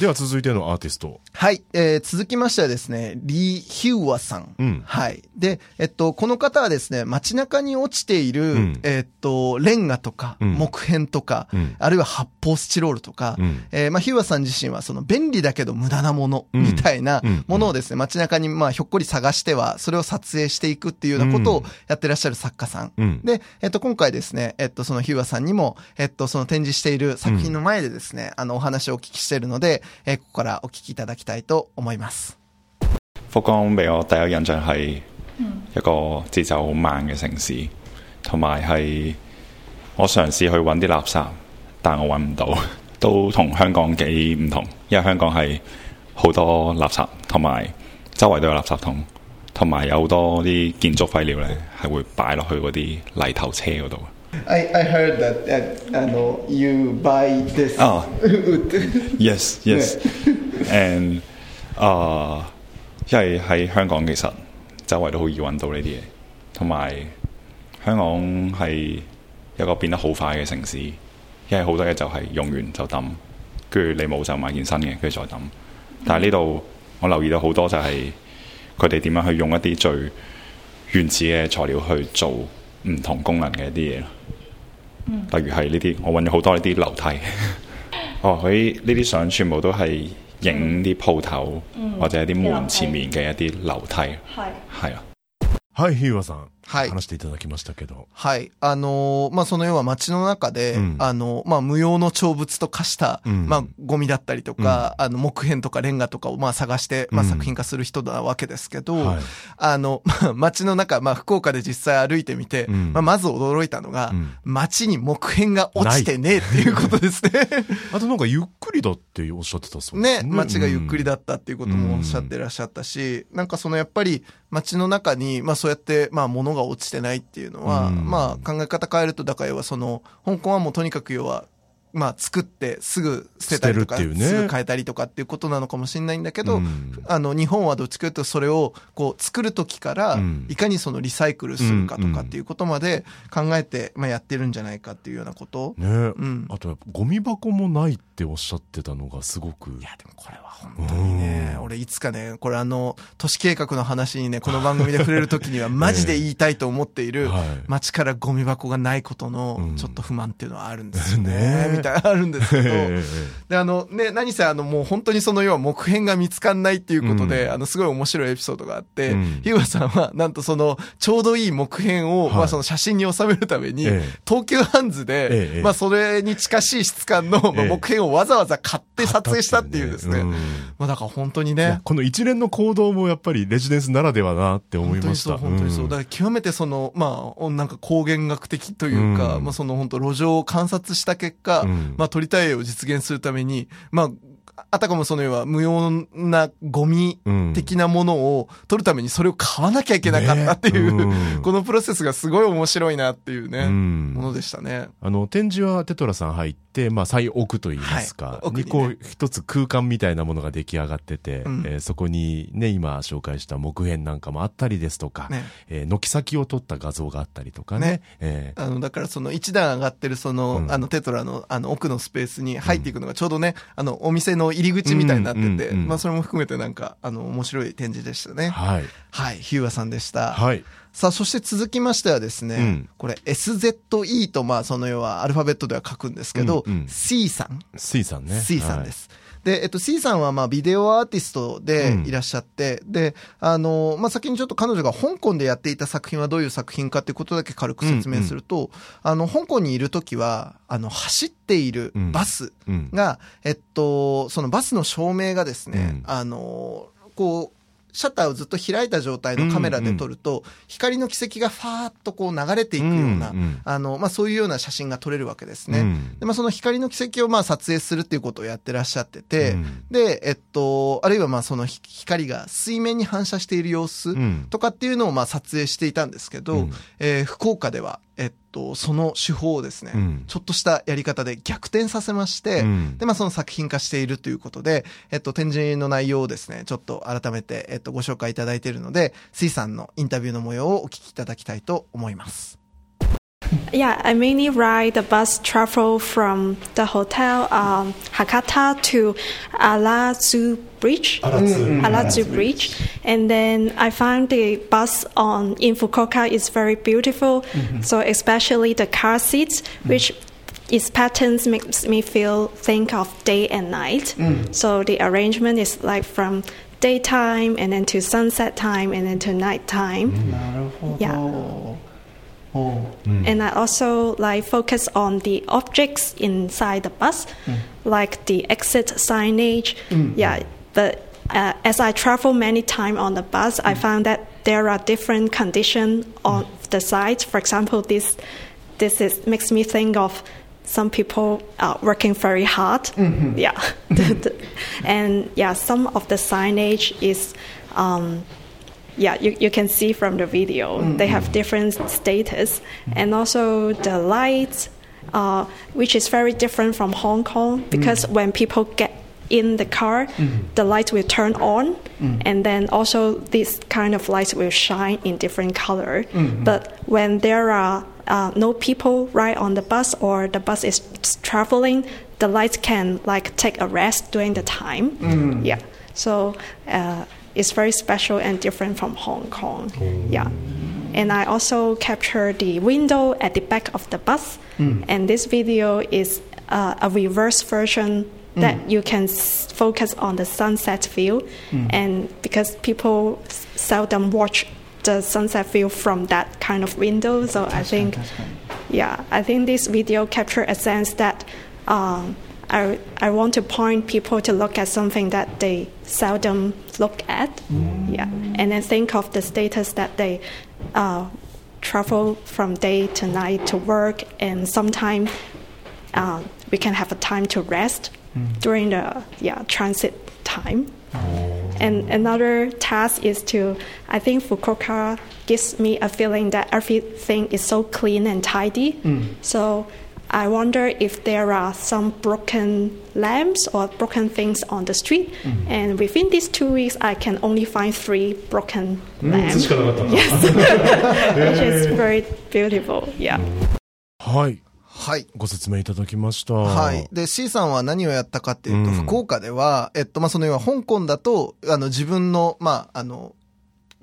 では続いてのアーティスト。はい。えー、続きましてはですね、リー・ヒューワさん。うんはい。で、えっと、この方はですね、街中に落ちている、うんえっと、レンガとか、うん木片とか、うんあるいは発泡スチロールとか、うんえーまあ、ヒューワさん自身は、その便利だけど無駄なもの、うんみたいなうんものをですね、街中に、まあ、ひょっこり探しては、それを撮影していくっていうようなことをやってらっしゃる作家さん。うんで、えっと、今回ですね、えっと、そのヒューワさんにも、えっと、その展示している作品の前でですね、あの、お話をお聞きしているのえーここからお聞きいただきたいと思います。福岡俾我第一印象係一個節奏好慢嘅城市，同埋係我嘗試去揾啲垃圾，但我揾唔到，都同香港幾唔同，因為香港係好多垃圾，同埋周圍都有垃圾桶，同埋有好多啲建築廢料咧係會擺落去嗰啲泥頭車嗰度。 I, I heard that, uh, あの you buy this 啊 Yes, yes. And 啊、因為喺香港其實周圍都好易揾到呢啲嘢，同埋香港係一個變得好快嘅城市，因為好多嘢就係用完就抌，跟住你冇就買件新嘅，跟住再抌。但係呢度我留意到好多就係佢哋點樣去用一啲最原始嘅材料去做唔同功能嘅一啲嘢咯。 例如係呢啲，我揾咗好多呢啲樓梯。哦，佢呢啲相全部都係影啲鋪頭、或者一啲門前面嘅一啲樓梯，はい。係啊。はい、ヒーワさん。 はい。話していただきましたけど。はい。あのーまあ、その要は街の中で、うん。あの、まあ、無用の長物と化した、うん。まあ、ゴミだったりとか、あの、木片とかレンガとかを、まあ、探して、まあ、うん。作品化する人なわけですけど、はい。あの、まあ、街の中、まあ、福岡で実際歩いてみて、うん。まあ、まず驚いたのが、うん。街に木片が落ちてねえっていうことですね。あとなんかゆっくりだっておっしゃってたそうですね、街がゆっくりだっったっていうこともおっしゃってらっしゃったし、なんかそのやっぱり街の中に、まあそうやって、まあ物が落ちてないっていうのは、うん。まあ考え方変えると、だから要はその、香港はもうとにかく要は、まあ作ってすぐ捨てたりとか、捨てるっていうね。すぐ変えたりとかっていうことなのかもしれないんだけど、うん。あの日本はどっちかというとそれをこう作る時からうん。いかにそのリサイクルするかとかっていうことまで考えて、まあやってるんじゃないかっていうようなこと。ね、ん。あとゴミ箱もないっておっしゃってたのがすごく。いや、でもこれは本当俺いつかね、これあの、都市計画の話にね、この番組で触れるときには マジで言いたいと思っている、はい。街からゴミ箱がないことのうん。ちょっと不満っていうのはあるんですよね。ね、みたいなのあるんですけど、ええで、あの、ね、何せあの、もう本当にその要は目標が見つかんないっていうことで、あの、すごい面白いエピソードがあって、うん。ヒューガさんは、なんとその、ちょうどいい目標を、はい。まあその写真に収めるために、ええ。東急ハンズで、ええまあそれに近しい質感の、まあええ。目標をわざわざ買って撮影したっていうですね。うん。まあだから本当にいやね、この一連の行動もやっぱりレジデンスならではなって思いました。本当にそう、本当にそう。ん。だから極めてその、まあ、なんか光源学的というか、うん。まあその本当路上を観察した結果、うん。まあ撮りたい絵を実現するために、まあ、あたかもその要は無用なゴミうん。的なものを撮るためにそれを買わなきゃいけなかったっていう、ねうん。このプロセスがすごい面白いなっていうね、うん。ものでしたね。あの、展示はテトラさん入って、まあ、最奥といいますか、はい。奥にこう、一つ空間みたいなものが出来上がってて、うん。えーそこにね、今紹介した木片なんかもあったりですとか、ね。えー軒先を撮った画像があったりとかね、ね。えー。あの、だからその一段上がってるその、うん。あのテトラのあの奥のスペースに入っていくのがちょうどね、あのお店の入り口みたいになってて、うんうんうん。まあそれも含めてなんか、あの面白い展示でしたね。はい。はい、ヒューアさんでした。はい。さあ、そして続きましてはですね、うんこれ SZE とまあその要はアルファベットでは書くんですけど、うんうん C さん、C さんね。C さんです。で、えっと、C さんは、まあ、ビデオアーティストでいらっしゃって、で、あの、まあ、先にちょっと彼女が香港でやっていた作品はどういう作品かっていうことだけ軽く説明すると、あの、香港にいるときは、あの、走っているバスはい。うん。が、えっと、そのバスの照明がですね、うんあの、こう、シャッターをずっと開いた状態のカメラで撮ると、光の軌跡がファーッとこう流れていくような、あの、まあ、そういうような写真が撮れるわけですね。うん。で、まあ、その光の軌跡をまあ撮影するっていうことをやってらっしゃってて、うん。で、えっと、あるいはまあそのひ光が水面に反射している様子うん。とかっていうのをまあ撮影していたんですけど、うん。えー福岡では、えっと、その手法をですね、うんちょっとしたやり方で逆転させまして、うんで、まあその作品化しているということで、えっと、展示の内容をですね、ちょっと改めて、えっと、ご紹介いただいているので、水さんのインタビューの模様をお聞きいただきたいと思います。Yeah, I mainly ride the bus travel from the hotel um, Hakata to Alazu Bridge. Alazu mm, mm. Bridge. And then I found the bus on in Fukuoka is very beautiful. Mm-hmm. So especially the car seats, mm. which its patterns makes me feel think of day and night. So the arrangement is like from daytime and then to sunset time and then to night time. Yeah. Mm. And I also like focus on the objects inside the bus, mm. like the exit signage. Mm. Yeah, but uh, as I travel many times on the bus, I found that there are different conditions on the side. For example, this this is makes me think of some people are working very hard. Mm-hmm. Yeah, mm-hmm. and yeah, some of the signage is. Um, yeah, you, you can see from the video. Mm-hmm. They have different status, mm-hmm. and also the lights, uh, which is very different from Hong Kong mm-hmm. because when people get in the car, the lights will turn on, and then also this kind of lights will shine in different color. But when there are uh, no people ride on the bus or the bus is traveling, the lights can like take a rest during the time. Yeah, so. Uh, it's very special and different from Hong Kong. Yeah. And I also captured the window at the back of the bus. And this video is uh, a reverse version that you can s- focus on the sunset view. And because people s- seldom watch the sunset view from that kind of window, so I think, yeah, I think this video capture a sense that um, I, I want to point people to look at something that they seldom look at. Yeah. And then think of the status that they uh, travel from day to night to work, and sometimes uh, we can have a time to rest during the yeah transit time. And another task is to, I think Fukuoka gives me a feeling that everything is so clean and tidy. So I wonder if there are some broken lamps or broken things on the street. And within these two weeks, I can only find three broken lamps. Yes, which is very beautiful. Yeah. はい。はい。ご説明いただきました。はい。で、C さんは何をやったかっていうと、うん福岡では、えっと、まあ、その要は香港だと、あの、自分の、まあ、あの、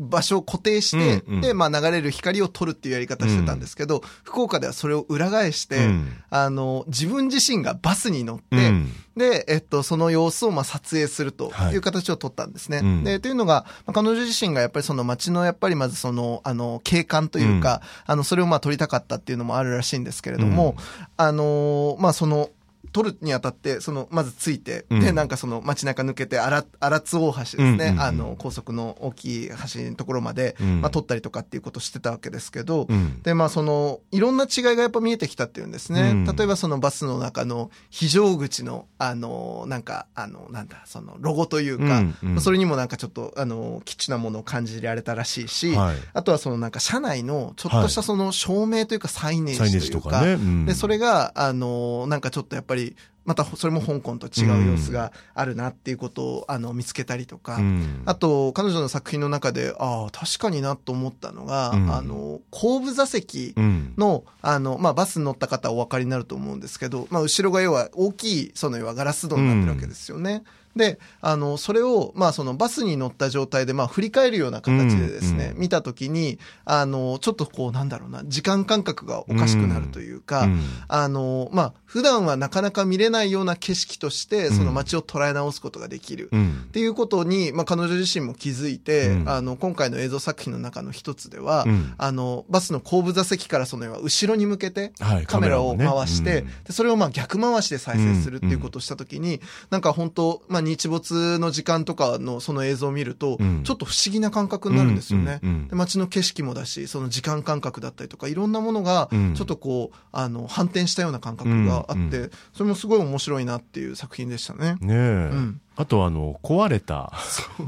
場所を固定して、うんうん。で、まあ流れる光を撮るっていうやり方してたんですけど、福岡ではそれを裏返して、うん。あの、自分自身がバスに乗って、うん。で、えっと、その様子をまあ撮影するとはい。いう形を取ったんですね。うん。で、というのが、まあ彼女自身がやっぱりその街のやっぱりまずその、あの、景観というか、あの、それをまあ撮りたかったっていうのもあるらしいんですけれども、あのーまあその、撮るにあたって、その、まずついて、うん。で、なんかその街中抜けて、荒荒津大橋ですね、うんうんうん。あの、高速の大きい橋のところまで、うん。まあ撮ったりとかっていうことをしてたわけですけど、うん。で、まあその、いろんな違いがやっぱ見えてきたっていうんですね。うん。例えばそのバスの中の非常口の、あの、なんか、あの、なんだ、その、ロゴというか、うんうん。それにもなんかちょっと、あの、キッチュなものを感じられたらしいし、はい。あとはそのなんか車内のちょっとしたその照明というかサイネージというか、で、それが、あの、なんかちょっとやっぱり、またそれも香港と違う様子があるなっていうことを、あの、見つけたりとか、うん。あと、彼女の作品の中で、ああ、確かになと思ったのが、うん。あの、後部座席うん。の、あの、まあ、バスに乗った方はお分かりになると思うんですけど、まあ、後ろが要は大きい、その要はガラス戸になってるわけですよね。で、あの、それを、まあ、そのバスに乗った状態で、まあ、振り返るような形でですね、うん見たときに、あの、ちょっとこう、なんだろうな、時間感覚がおかしくなるというか、うん。あの、まあ、普段はなかなか見れないような景色として、その街を捉え直すことができる。うん。っていうことに、まあ、彼女自身も気づいて、うん。あの、今回の映像作品の中の一つでは、うん。あの、バスの後部座席からその後ろに向けて、はいカメラを回して、うん。で、それをまあ逆回しで再生するっていうことをしたときに、なんか本当まあ日没の時間とかのその映像を見ると、うん。ちょっと不思議な感覚になるんですよね。で街の景色もだし、その時間感覚だったりとか、いろんなものがうん、ちょっとこう、あの、反転したような感覚があって、それもすごい面白いなっていう作品でしたね。ねえ、んあとあの壊れた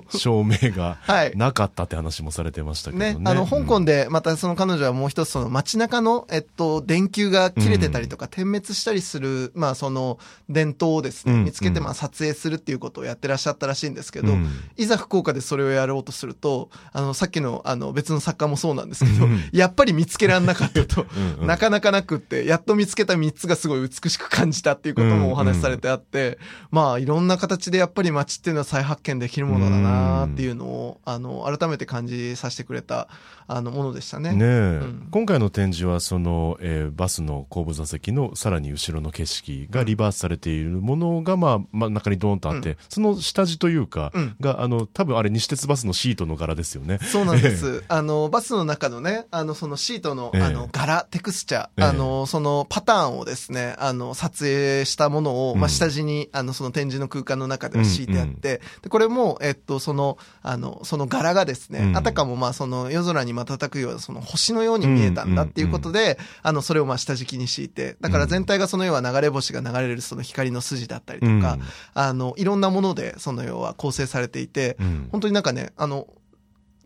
照明がはい。なかったって話もされてましたけどね。ね、あの、香港で、またその彼女はもう一つその街中の、えっと、電球が切れてたりとか、点滅したりする、まあその、伝統をですね、うん。見つけて、うん。まあ撮影するっていうことをやってらっしゃったらしいんですけど、うん。いざ福岡でそれをやろうとすると、あの、さっきの、あの、別の作家もそうなんですけどうん、やっぱり見つけられなかったと。なかなかなくって、やっと見つけた3つがすごい美しく感じたっていうこともお話しされてあって、まあ、いろんな形でやっぱり街っていうのは再発見できるものだなっていうのを、あの、改めて感じさせてくれた、あの、ものでしたね。ねえ、ん。今回の展示はその、えーバスの後部座席のさらに後ろの景色がリバースされているものが、まあ、真ん中にドーンとあって、その下地というか、うん。が、あの、多分あれ西鉄バスのシートの柄ですよね。そうなんです。あの、バスの中のね、あの、そのシートの、ええ。あの、柄、テクスチャー、ええ。あの、そのパターンをですね、あの、撮影したものを、うん。まあ、下地に、あの、その展示の空間の中では敷いてあって、で、これも、えっと、その、あの、その柄がですね、うん。あたかも、まあ、その、夜空に瞬くような、その星のように見えたんだっていうことで、あの、それをまあ、下敷きに敷いて、だから全体がその要は流れ星が流れるその光の筋だったりとか、うんあの、いろんなもので、その要は構成されていて、うん本当になんかね、あの、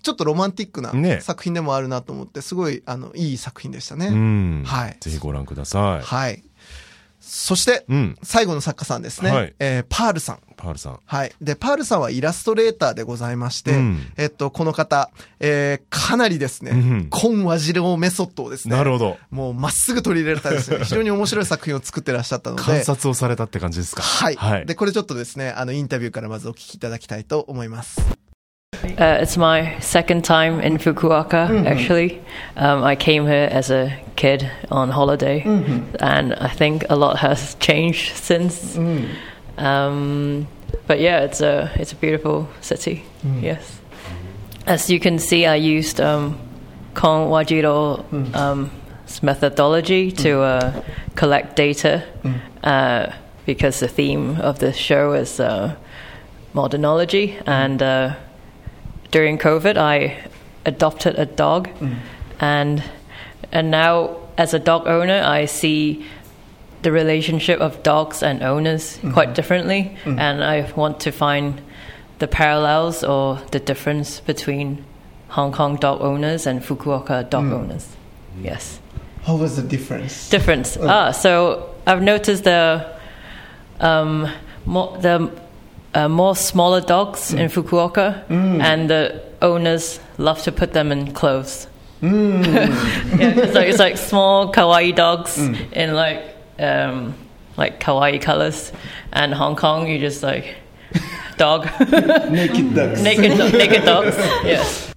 ちょっとロマンティックなね作品でもあるなと思って、すごい、あの、いい作品でしたね。うんはいぜひご覧ください。はい。そして、うん。最後の作家さんですね。はいえーパールさん。パールさん。はい。で、パールさんはイラストレーターでございまして、うんえっと、この方、えーかなりですね、うんコンワジローメソッドをですね、なるほど。もうまっすぐ取り入れられたですね、非常に面白い作品を作ってらっしゃったので、観察をされたって感じですか。はい、はい。で、これちょっとですね、あの、インタビューからまずお聞きいただきたいと思います。Uh, it's my second time in Fukuoka, actually. Um, I came here as a kid on holiday, and I think a lot has changed since. Um, but yeah, it's a it's a beautiful city. Yes, as you can see, I used um, Kong Wajiro um, methodology to uh, collect data uh, because the theme of the show is uh, modernology. And. Uh, during COVID, I adopted a dog, and and now as a dog owner, I see the relationship of dogs and owners mm-hmm. quite differently, mm-hmm. and I want to find the parallels or the difference between Hong Kong dog owners and Fukuoka dog mm. owners. Mm. Yes. How was the difference? difference. Ah, so I've noticed the um, more, the uh, more smaller dogs mm. in Fukuoka, and the owners love to put them in clothes. yeah, it's like it's like small kawaii dogs in like um, like kawaii colors, and Hong Kong you just like dog Naked ducks. naked naked dogs. Yes.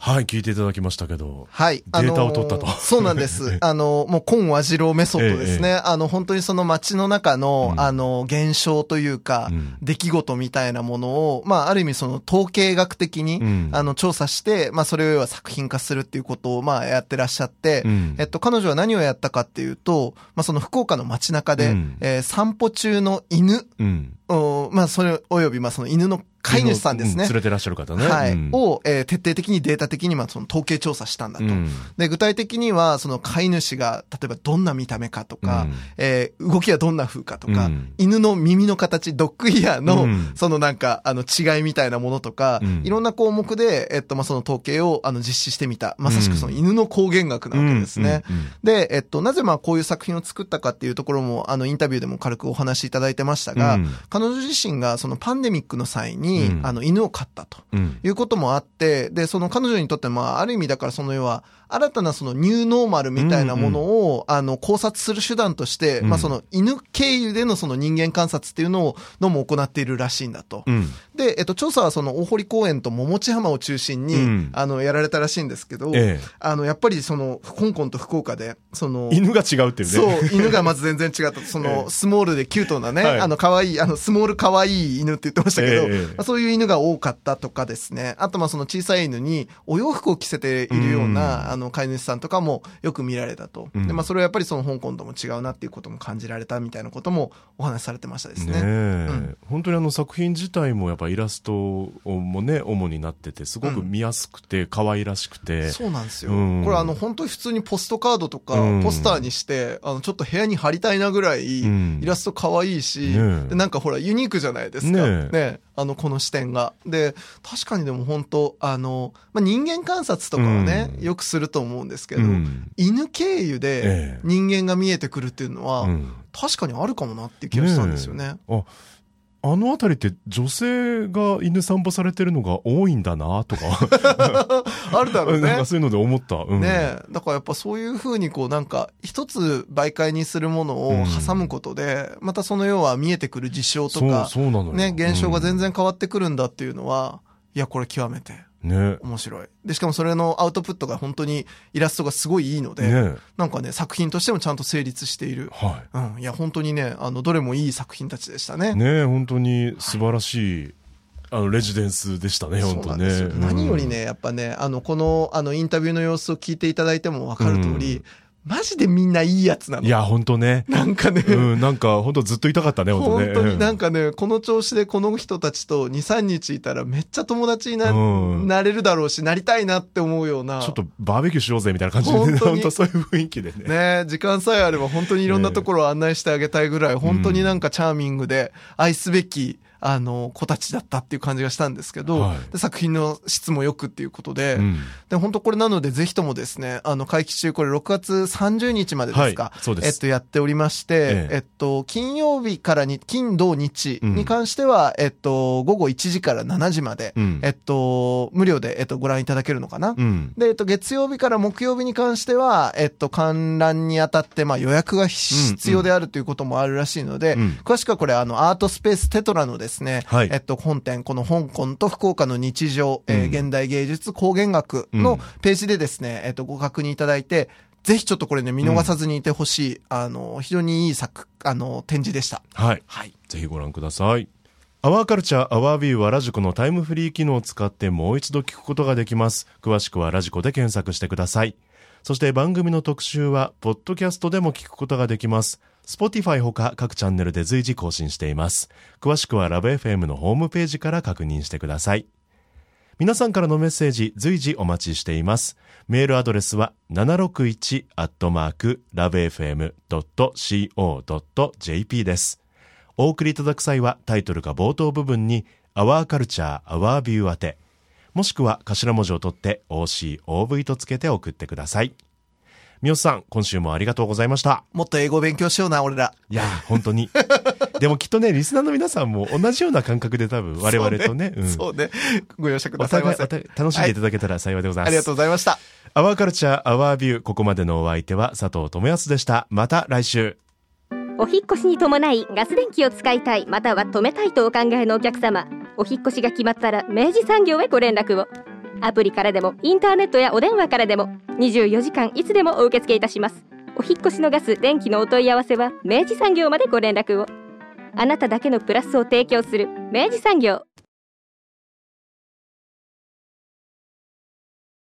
はい、聞いていただきましたけど。はい。データを取ったとあのーそうなんです。あのーもう、今和次郎メソッドですね。ええあの、本当にその街の中の、うんあのー現象というか、うん出来事みたいなものを、まあ、ある意味その統計学的に、うんあの、調査して、まあ、それを要は作品化するっていうことを、まあ、やってらっしゃって、うんえっと、彼女は何をやったかっていうと、まあ、その福岡の街中で、うんえー散歩中の犬、うん。おまあ、それおよび、まあ、その犬の飼い主さんですね。う連れてらっしゃる方ね。はい。うんを、えー徹底的にデータ的に、まあ、その統計調査したんだと。うんで、具体的には、その飼い主が、例えばどんな見た目かとか、うんえー動きはどんな風かとか、うん犬の耳の形、ドッグイヤーの、うんそのなんか、あの、違いみたいなものとか、うんいろんな項目で、えっと、まあ、その統計を、あの、実施してみた。まさしくその犬の光源学なわけですね。で、えっと、なぜまあこういう作品を作ったかっていうところも、あの、インタビューでも軽くお話しいただいてましたが、うん彼女自身がそのパンデミックの際に、うんあの、犬を飼ったと。うんいうこともあって、で、その彼女にとって、まあ、ある意味だからその要は、新たなそのニューノーマルみたいなものを、あの、考察する手段として、うんまあ、その犬経由でのその人間観察っていうのを、のも行っているらしいんだと。うん。で、えっと、調査はその大堀公園と桃地浜を中心に、うんあの、やられたらしいんですけど、ええあの、やっぱりその、香港と福岡で、その、犬が違うっていうね。そう、犬がまず全然違った。その、ええスモールでキュートなね、はいあの、可愛い、あの、スモール可愛い犬って言ってましたけど、ええまあ、そういう犬が多かったとかですね。あと、まあ、その小さい犬にお洋服を着せているような、うんあの、飼い主さんとかもよく見られたと。うんで、まあ、それはやっぱりその香港とも違うなっていうことも感じられたみたいなこともお話しされてましたですね。ねえ、ん本当にあの作品自体もやっぱイラストもね、主になってて、すごく見やすくて、可愛らしくて。そうなんですよ。うんこれあの本当に普通にポストカードとかうんポスターにして、あのちょっと部屋に貼りたいなぐらいうんイラスト可愛いし、でなんかほらユニークじゃないですか。ねねえ。あのこの視点が。で、確かにでも本当あの、まあ、人間観察とかはね、うん。よくすると思うんですけど、うん。犬経由でええ。人間が見えてくるっていうのは、うん。確かにあるかもなっていう気がしたんですよね。え。あ、あのあたりって女性が犬散歩されてるのが多いんだなとか、あるだろうね なんか。そういうので思った。うん、ねえ。だからやっぱそういうふうにこうなんか一つ媒介にするものを挟むことで、またその要は見えてくる事象とか、そうなのよ。ね、現象が全然、然変わってくるんだっていうのは、いや、これ極めてね面白い。で、しかもそれのアウトプットが本当にイラストがすごいいいので、ねなんかね、作品としてもちゃんと成立している。はうん。いや、本当にね、あの、どれもいい作品たちでしたね。い。ね本当に素晴らしい、あの、レジデンスでしたね、本当ね。何よりね、やっぱね、あの、この、あの、インタビューの様子を聞いていただいてもわかる通り、うんマジでみんないいやつなの。いや、本当ね。なんかね、うん、なんか、本当ずっと痛かったね、本当ね。本当になんか、かね、この調子でこの人たちと2、3日いたらめっちゃ友達にな,、うんなれるだろうし、なりたいなって思うような。ちょっとバーベキューしようぜ、みたいな感じでね、本当に本当そういう雰囲気でね。ね時間さえあれば本当にいろんなところを案内してあげたいぐらい、本当になんかチャーミングで愛すべき、あの、子たちだったっていう感じがしたんですけど、はい。で作品の質も良くっていうことで、うん。で、本当これなのでぜひともですね、あの、会期中これ6月30日までですか、はい。そうです。えっと、やっておりまして、ええ。えっと、金曜日からに、金土日うんに関しては、えっと、午後1時から7時まで、うん。えっと、無料で、えっと、ご覧いただけるのかな、うん。で、えっと、月曜日から木曜日に関しては、えっと、観覧にあたって、まあ、予約が必要であるということもあるらしいので、うん。詳しくはこれ、あの、アートスペーステトラのですね、はいえっと、本店、この香港と福岡の日常、えーうん現代芸術工芸学うんのページでですね、えっと、ご確認いただいて、ぜひちょっとこれね、見逃さずにいてほしい、あの、非常にいい作、あの、展示でした。はい。はい。ぜひご覧ください。アワーカルチャーアワービューはラジコのタイムフリー機能を使ってもう一度聞くことができます。詳しくはラジコで検索してください。そして番組の特集は、ポッドキャストでも聞くことができます。Spotify ほか各チャンネルで随時更新しています。詳しくはラブ f m のホームページから確認してください。皆さんからのメッセージ随時お待ちしています。メールアドレスは 761-lovefm.co.jp です。お送りいただく際はタイトルか冒頭部分に Our Culture, Our View 宛て、もしくは頭文字を取って OC、OV とつけて送ってください。みおさん、今週もありがとうございました。もっと英語勉強しような、俺ら。いやー、本当に。でもきっとね、リスナーの皆さんも同じような感覚で多分 我々とね、うんそうね。ご容赦くおださいませ。楽しんでいただけたら幸いでございます。ありがとうございました。アワーカルチャー、アワービュー、ここまでのお相手は佐藤智康でした。また来週。お引っ越しに伴いガス電気を使いたいまたは止めたいとお考えのお客様お引っ越しが決まったら明治産業へご連絡をアプリからでもインターネットやお電話からでも24時間いつでもお受け付けいたします。お引越しのガス電気のお問い合わせは明治産業までご連絡を。あなただけのプラスを提供する明治産業。